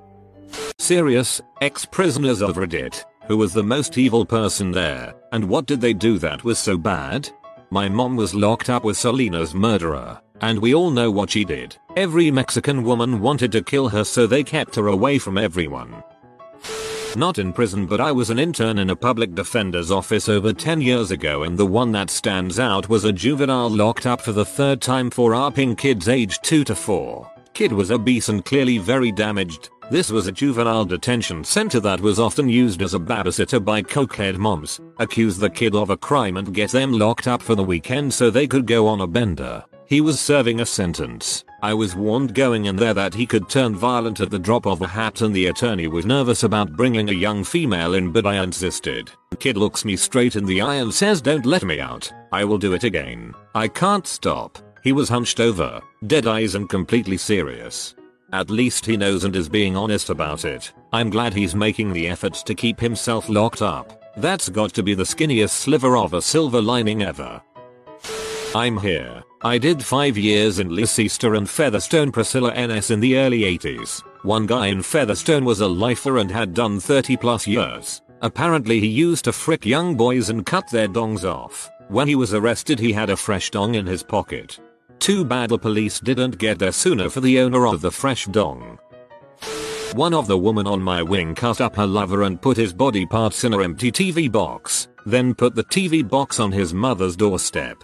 Serious, ex-prisoners of Reddit. Who was the most evil person there, and what did they do that was so bad? My mom was locked up with Selena's murderer, and we all know what she did. Every Mexican woman wanted to kill her so they kept her away from everyone. Not in prison but I was an intern in a public defender's office over 10 years ago and the one that stands out was a juvenile locked up for the third time for raping kids aged 2 to 4. Kid was obese and clearly very damaged. This was a juvenile detention center that was often used as a babysitter by cokehead moms. Accuse the kid of a crime and get them locked up for the weekend so they could go on a bender. He was serving a sentence. I was warned going in there that he could turn violent at the drop of a hat and the attorney was nervous about bringing a young female in but I insisted. Kid looks me straight in the eye and says don't let me out. I will do it again. I can't stop. He was hunched over, dead eyes and completely serious. At least he knows and is being honest about it. I'm glad he's making the effort to keep himself locked up. That's got to be the skinniest sliver of a silver lining ever. I'm here. I did 5 years in Leicester and Featherstone Priscilla NS in the early 80s. One guy in Featherstone was a lifer and had done 30 plus years. Apparently he used to frick young boys and cut their dongs off. When he was arrested he had a fresh dong in his pocket. Too bad the police didn't get there sooner for the owner of the fresh dong. One of the women on my wing cut up her lover and put his body parts in a empty TV box, then put the TV box on his mother's doorstep.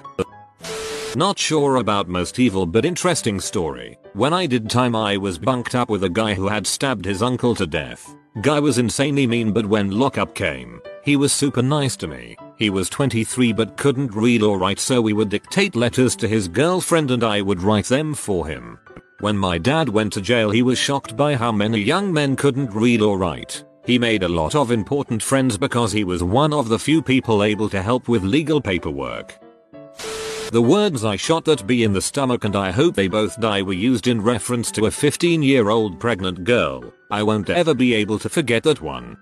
Not sure about most evil but interesting story. When I did time I was bunked up with a guy who had stabbed his uncle to death. Guy was insanely mean but when lockup came, he was super nice to me. He was 23 but couldn't read or write so we would dictate letters to his girlfriend and I would write them for him. When my dad went to jail he was shocked by how many young men couldn't read or write. He made a lot of important friends because he was one of the few people able to help with legal paperwork. The words I shot that bee in the stomach and I hope they both die were used in reference to a 15 year old pregnant girl. I won't ever be able to forget that one.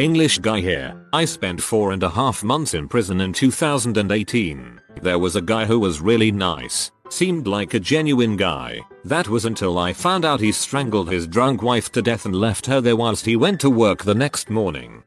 English guy here. I spent four and a half months in prison in 2018. There was a guy who was really nice. Seemed like a genuine guy. That was until I found out he strangled his drunk wife to death and left her there whilst he went to work the next morning.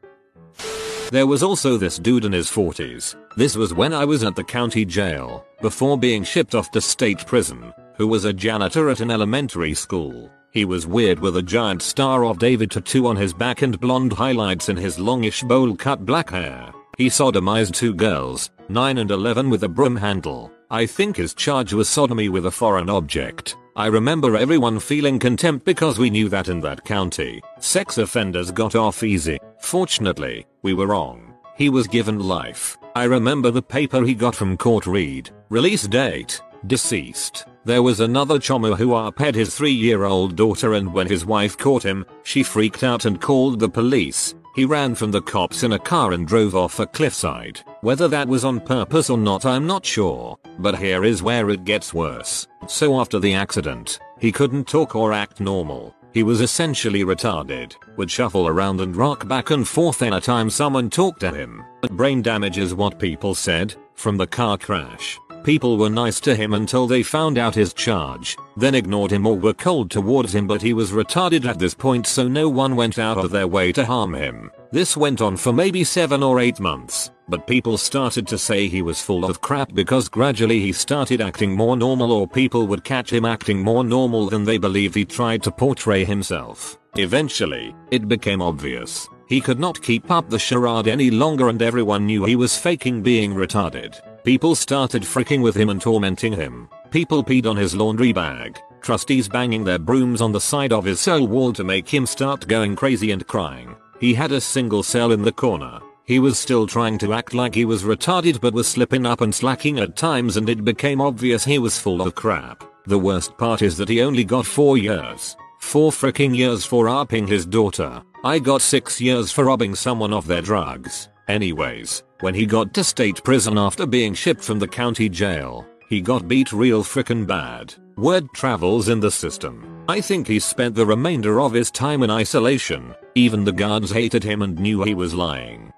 There was also this dude in his 40s. This was when I was at the county jail, before being shipped off to state prison, who was a janitor at an elementary school. He was weird with a giant Star of David tattoo on his back and blonde highlights in his longish bowl cut black hair. He sodomized two girls, 9 and 11 with a broom handle. I think his charge was sodomy with a foreign object. I remember everyone feeling contempt because we knew that in that county, sex offenders got off easy. Fortunately, we were wrong. He was given life. I remember the paper he got from court read, release date, deceased. There was another chomo who arped his 3 year old daughter and when his wife caught him, she freaked out and called the police. He ran from the cops in a car and drove off a cliffside. Whether that was on purpose or not I'm not sure, but here is where it gets worse. So after the accident, he couldn't talk or act normal. He was essentially retarded, would shuffle around and rock back and forth anytime someone talked to him. But Brain damage is what people said, from the car crash. People were nice to him until they found out his charge, then ignored him or were cold towards him but he was retarded at this point so no one went out of their way to harm him. This went on for maybe 7 or 8 months, but people started to say he was full of crap because gradually he started acting more normal or people would catch him acting more normal than they believed he tried to portray himself. Eventually, it became obvious. He could not keep up the charade any longer and everyone knew he was faking being retarded. People started freaking with him and tormenting him. People peed on his laundry bag. Trustees banging their brooms on the side of his cell wall to make him start going crazy and crying. He had a single cell in the corner. He was still trying to act like he was retarded but was slipping up and slacking at times and it became obvious he was full of crap. The worst part is that he only got 4 years. 4 freaking years for arping his daughter. I got 6 years for robbing someone of their drugs. Anyways, when he got to state prison after being shipped from the county jail, he got beat real frickin' bad. Word travels in the system. I think he spent the remainder of his time in isolation. Even the guards hated him and knew he was lying.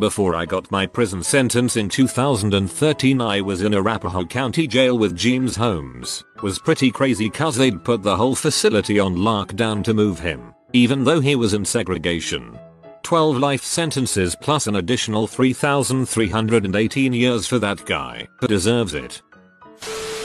Before I got my prison sentence in 2013 I was in Arapahoe County Jail with James Holmes. Was pretty crazy cause they'd put the whole facility on lockdown to move him, even though he was in segregation. 12 life sentences plus an additional 3,318 years for that guy. Who deserves it.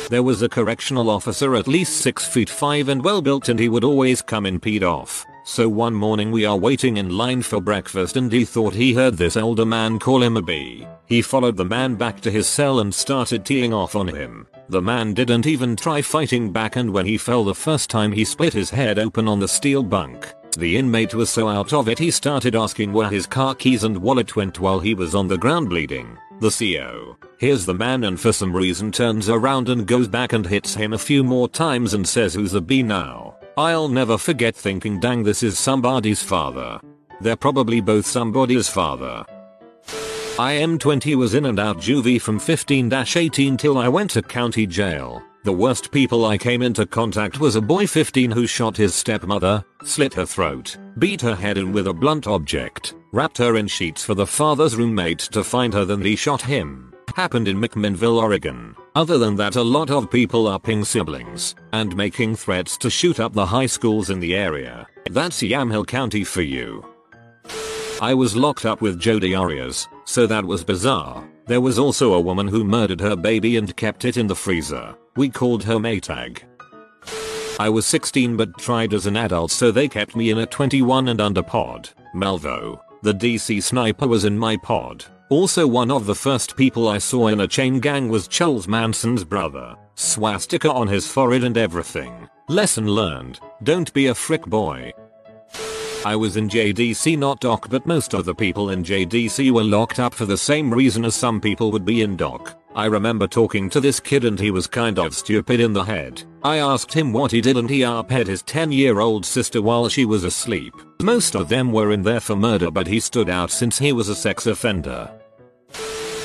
There was a correctional officer at least 6 feet 5 and well built and he would always come in peed off. So one morning we are waiting in line for breakfast and he thought he heard this older man call him a bee. He followed the man back to his cell and started teeing off on him. The man didn't even try fighting back and when he fell the first time he split his head open on the steel bunk. The inmate was so out of it he started asking where his car keys and wallet went while he was on the ground bleeding. The CO hears the man and for some reason turns around and goes back and hits him a few more times and says who's a bee now. I'll never forget thinking dang this is somebody's father. They're probably both somebody's father. I am 20 was in and out juvie from 15-18 till I went to county jail. The worst people I came into contact was a boy 15 who shot his stepmother, slit her throat, beat her head in with a blunt object, wrapped her in sheets for the father's roommate to find her then he shot him. Happened in McMinnville, Oregon. Other than that a lot of people upping siblings and making threats to shoot up the high schools in the area. That's Yamhill County for you. I was locked up with Jodi Arias, so that was bizarre. There was also a woman who murdered her baby and kept it in the freezer. We called her Maytag. I was 16 but tried as an adult so they kept me in a 21 and under pod. Malvo, the DC sniper was in my pod. Also one of the first people I saw in a chain gang was Charles Manson's brother. Swastika on his forehead and everything. Lesson learned, don't be a frick boy. I was in JDC not doc but most of the people in JDC were locked up for the same reason as some people would be in doc. I remember talking to this kid and he was kind of stupid in the head. I asked him what he did and he arped his 10 year old sister while she was asleep. Most of them were in there for murder but he stood out since he was a sex offender.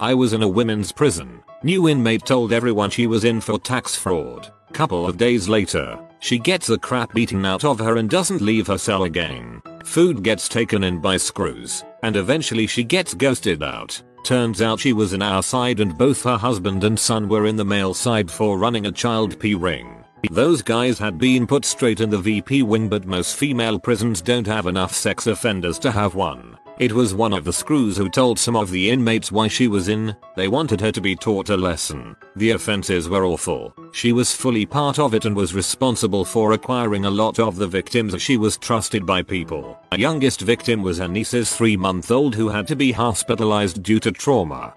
I was in a women's prison. New inmate told everyone she was in for tax fraud. Couple of days later, she gets the crap beaten out of her and doesn't leave her cell again. Food gets taken in by screws, and eventually she gets ghosted out. Turns out she was in our side and both her husband and son were in the male side for running a child P ring. Those guys had been put straight in the VP wing but most female prisons don't have enough sex offenders to have one. It was one of the screws who told some of the inmates why she was in, they wanted her to be taught a lesson. The offenses were awful. She was fully part of it and was responsible for acquiring a lot of the victims she was trusted by people. Our youngest victim was her niece's 3 month old who had to be hospitalized due to trauma.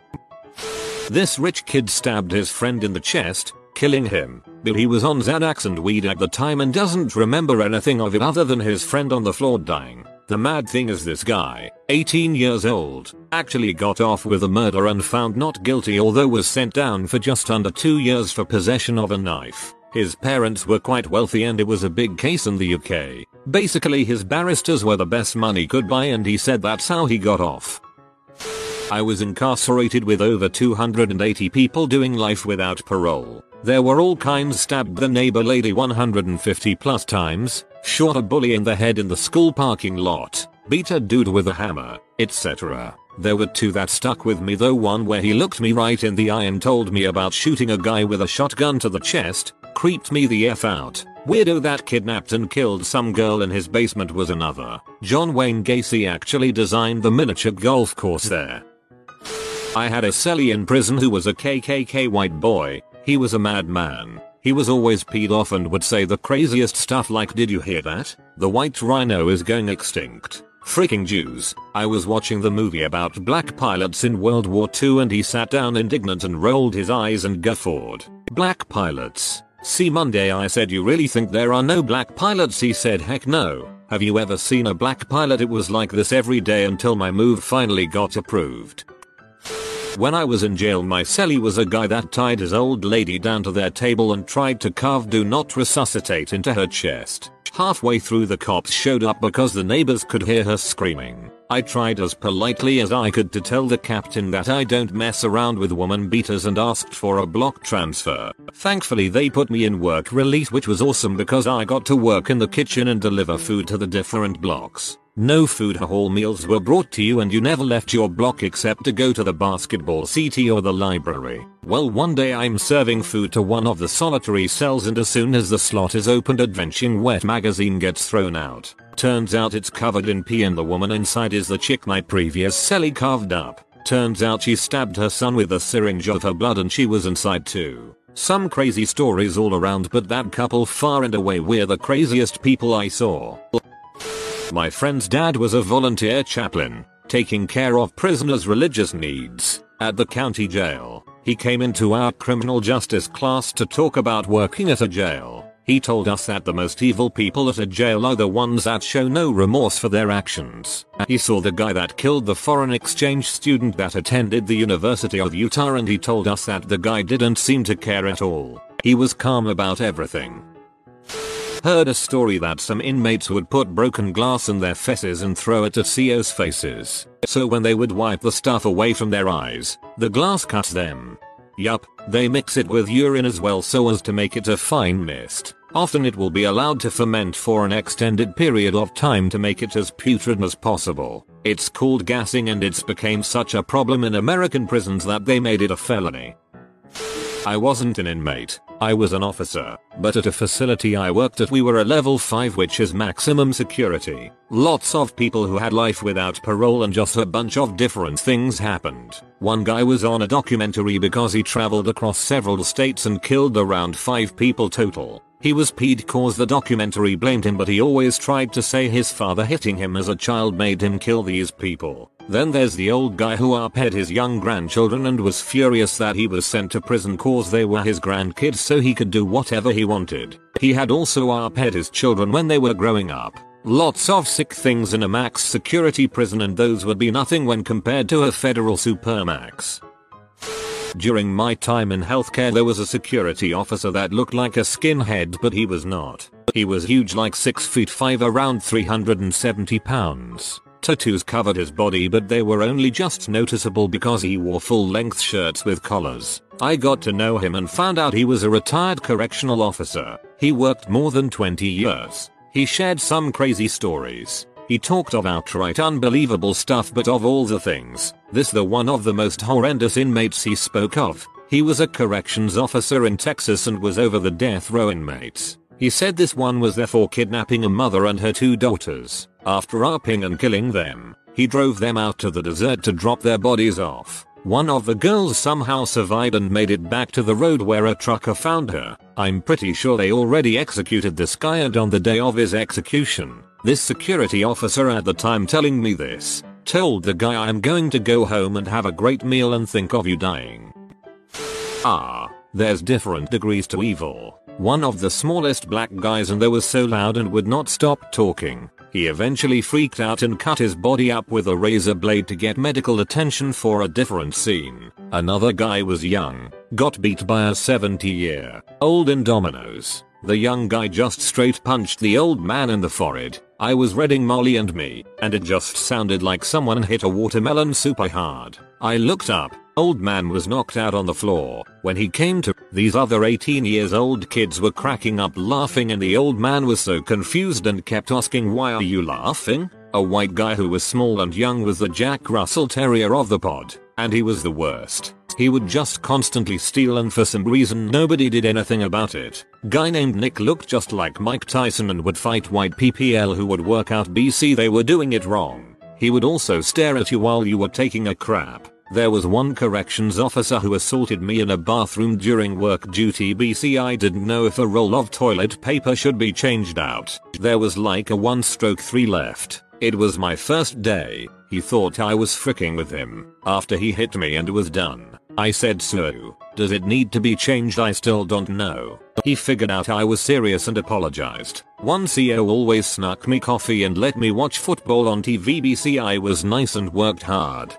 This rich kid stabbed his friend in the chest, killing him. But he was on Xanax and weed at the time and doesn't remember anything of it other than his friend on the floor dying. The mad thing is this guy, 18 years old, actually got off with a murder and found not guilty although was sent down for just under 2 years for possession of a knife. His parents were quite wealthy and it was a big case in the UK. Basically his barristers were the best money could buy and he said that's how he got off. I was incarcerated with over 280 people doing life without parole. There were all kinds stabbed the neighbor lady 150 plus times, shot a bully in the head in the school parking lot, beat a dude with a hammer, etc. There were two that stuck with me though one where he looked me right in the eye and told me about shooting a guy with a shotgun to the chest, creeped me the F out. Weirdo that kidnapped and killed some girl in his basement was another. John Wayne Gacy actually designed the miniature golf course there. I had a cellie in prison who was a KKK white boy, he was a madman. He was always peed off and would say the craziest stuff like did you hear that? The white rhino is going extinct. Freaking Jews. I was watching the movie about black pilots in World War II and he sat down indignant and rolled his eyes and guffawed. Black pilots. See Monday I said you really think there are no black pilots he said heck no. Have you ever seen a black pilot it was like this every day until my move finally got approved. When I was in jail my cellie was a guy that tied his old lady down to their table and tried to carve do not resuscitate into her chest. Halfway through the cops showed up because the neighbors could hear her screaming. I tried as politely as I could to tell the captain that I don't mess around with woman beaters and asked for a block transfer. Thankfully they put me in work release which was awesome because I got to work in the kitchen and deliver food to the different blocks. No food hall meals were brought to you and you never left your block except to go to the basketball CT or the library. Well one day I'm serving food to one of the solitary cells and as soon as the slot is opened a drenching wet magazine gets thrown out. Turns out it's covered in pee and the woman inside is the chick my previous cellie carved up. Turns out she stabbed her son with a syringe of her blood and she was inside too. Some crazy stories all around but that couple far and away were the craziest people I saw. My friend's dad was a volunteer chaplain, taking care of prisoners' religious needs at the county jail. He came into our criminal justice class to talk about working at a jail. He told us that the most evil people at a jail are the ones that show no remorse for their actions. He saw the guy that killed the foreign exchange student that attended the University of Utah and he told us that the guy didn't seem to care at all. He was calm about everything. Heard a story that some inmates would put broken glass in their fesses and throw it at CO's faces. So when they would wipe the stuff away from their eyes, the glass cuts them. Yup, they mix it with urine as well so as to make it a fine mist. Often it will be allowed to ferment for an extended period of time to make it as putrid as possible. It's called gassing and it's became such a problem in American prisons that they made it a felony. I wasn't an inmate, I was an officer, but at a facility I worked at we were a level 5 which is maximum security. Lots of people who had life without parole and just a bunch of different things happened. One guy was on a documentary because he traveled across several states and killed around 5 people total. He was peed cause the documentary blamed him but he always tried to say his father hitting him as a child made him kill these people. Then there's the old guy who arped his young grandchildren and was furious that he was sent to prison cause they were his grandkids so he could do whatever he wanted. He had also arped his children when they were growing up. Lots of sick things in a max security prison and those would be nothing when compared to a federal supermax. During my time in healthcare there was a security officer that looked like a skinhead but he was not. He was huge like 6 feet 5 around 370 pounds. Tattoos covered his body but they were only just noticeable because he wore full length shirts with collars. I got to know him and found out he was a retired correctional officer. He worked more than 20 years. He shared some crazy stories. He talked of outright unbelievable stuff but of all the things, this the one of the most horrendous inmates he spoke of. He was a corrections officer in Texas and was over the death row inmates. He said this one was there for kidnapping a mother and her two daughters. After raping and killing them, he drove them out to the desert to drop their bodies off. One of the girls somehow survived and made it back to the road where a trucker found her. I'm pretty sure they already executed this guy and on the day of his execution, this security officer at the time telling me this, told the guy I'm going to go home and have a great meal and think of you dying. Ah, there's different degrees to evil. One of the smallest black guys and they was so loud and would not stop talking. He eventually freaked out and cut his body up with a razor blade to get medical attention for a different scene. Another guy was young, got beat by a 70 year old in dominoes. The young guy just straight punched the old man in the forehead. I was reading Marley and me, and it just sounded like someone hit a watermelon super hard. I looked up, old man was knocked out on the floor. When he came to, these other 18 years old kids were cracking up laughing and the old man was so confused and kept asking why are you laughing? A white guy who was small and young was the Jack Russell Terrier of the pod, and he was the worst. He would just constantly steal and for some reason nobody did anything about it. Guy named Nick looked just like Mike Tyson and would fight white PPL who would work out BC they were doing it wrong. He would also stare at you while you were taking a crap. There was one corrections officer who assaulted me in a bathroom during work duty BC I didn't know if a roll of toilet paper should be changed out. There was like a 1 stroke 3 left. It was my first day. He thought I was fricking with him. After he hit me and was done, I said so. Does it need to be changed? I still don't know. He figured out I was serious and apologized. One CEO always snuck me coffee and let me watch football on TV. BC I was nice and worked hard.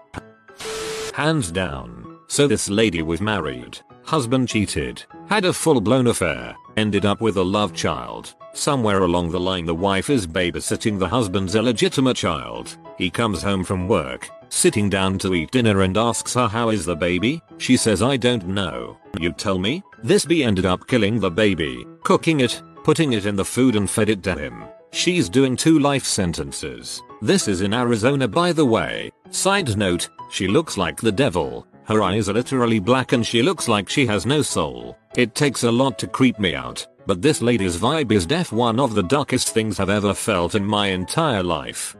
Hands down. So this lady was married. Husband cheated, had a full blown affair, ended up with a love child. Somewhere along the line the wife is babysitting the husband's illegitimate child. He comes home from work, sitting down to eat dinner and asks her how is the baby? She says I don't know. You tell me? This bee ended up killing the baby, cooking it, putting it in the food and fed it to him. She's doing two life sentences. This is in Arizona by the way. Side note, she looks like the devil. Her eyes are literally black and she looks like she has no soul. It takes a lot to creep me out, but this lady's vibe is def one of the darkest things I've ever felt in my entire life.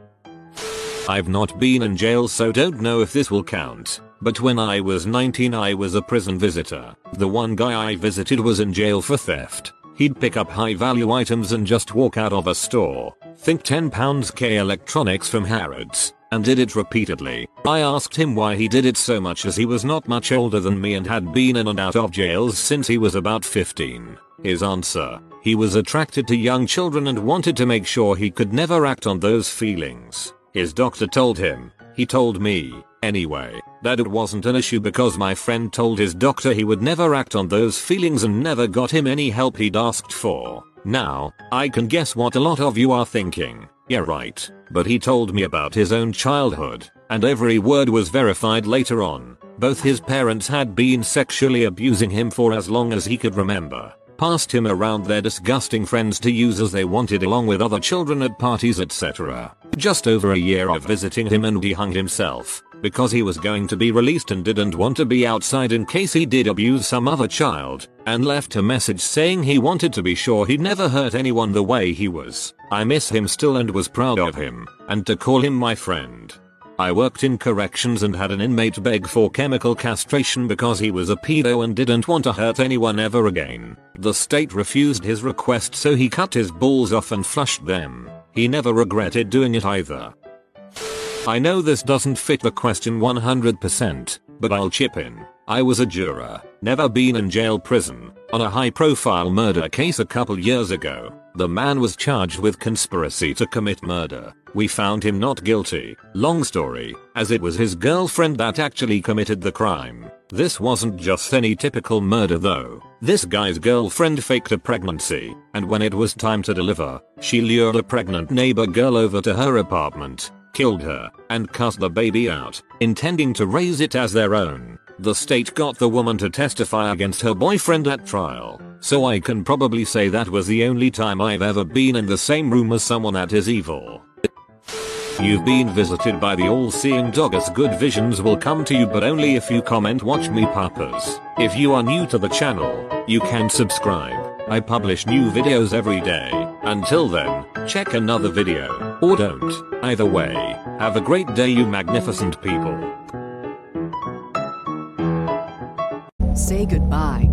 I've not been in jail so don't know if this will count, but when I was 19 I was a prison visitor. The one guy I visited was in jail for theft. He'd pick up high value items and just walk out of a store, think 10 pounds K electronics from Harrods, and did it repeatedly. I asked him why he did it so much as he was not much older than me and had been in and out of jails since he was about 15. His answer, he was attracted to young children and wanted to make sure he could never act on those feelings. His doctor told him, he told me, anyway, that it wasn't an issue because my friend told his doctor he would never act on those feelings and never got him any help he'd asked for. Now, I can guess what a lot of you are thinking. Yeah right, but he told me about his own childhood, and every word was verified later on. Both his parents had been sexually abusing him for as long as he could remember passed him around their disgusting friends to use as they wanted along with other children at parties etc. Just over a year of visiting him and he hung himself because he was going to be released and didn't want to be outside in case he did abuse some other child, and left a message saying he wanted to be sure he'd never hurt anyone the way he was. I miss him still and was proud of him, and to call him my friend. I worked in corrections and had an inmate beg for chemical castration because he was a pedo and didn't want to hurt anyone ever again. The state refused his request so he cut his balls off and flushed them. He never regretted doing it either. I know this doesn't fit the question 100%, but I'll chip in. I was a juror, never been in jail prison, on a high profile murder case a couple years ago. The man was charged with conspiracy to commit murder. We found him not guilty. Long story, as it was his girlfriend that actually committed the crime. This wasn't just any typical murder though. This guy's girlfriend faked a pregnancy, and when it was time to deliver, she lured a pregnant neighbor girl over to her apartment, killed her, and cut the baby out, intending to raise it as their own. The state got the woman to testify against her boyfriend at trial, so I can probably say that was the only time I've ever been in the same room as someone that is evil. You've been visited by the all-seeing doggers good visions will come to you but only if you comment watch me papas. If you are new to the channel, you can subscribe. I publish new videos every day. Until then, check another video, or don't. Either way, have a great day you magnificent people. Say goodbye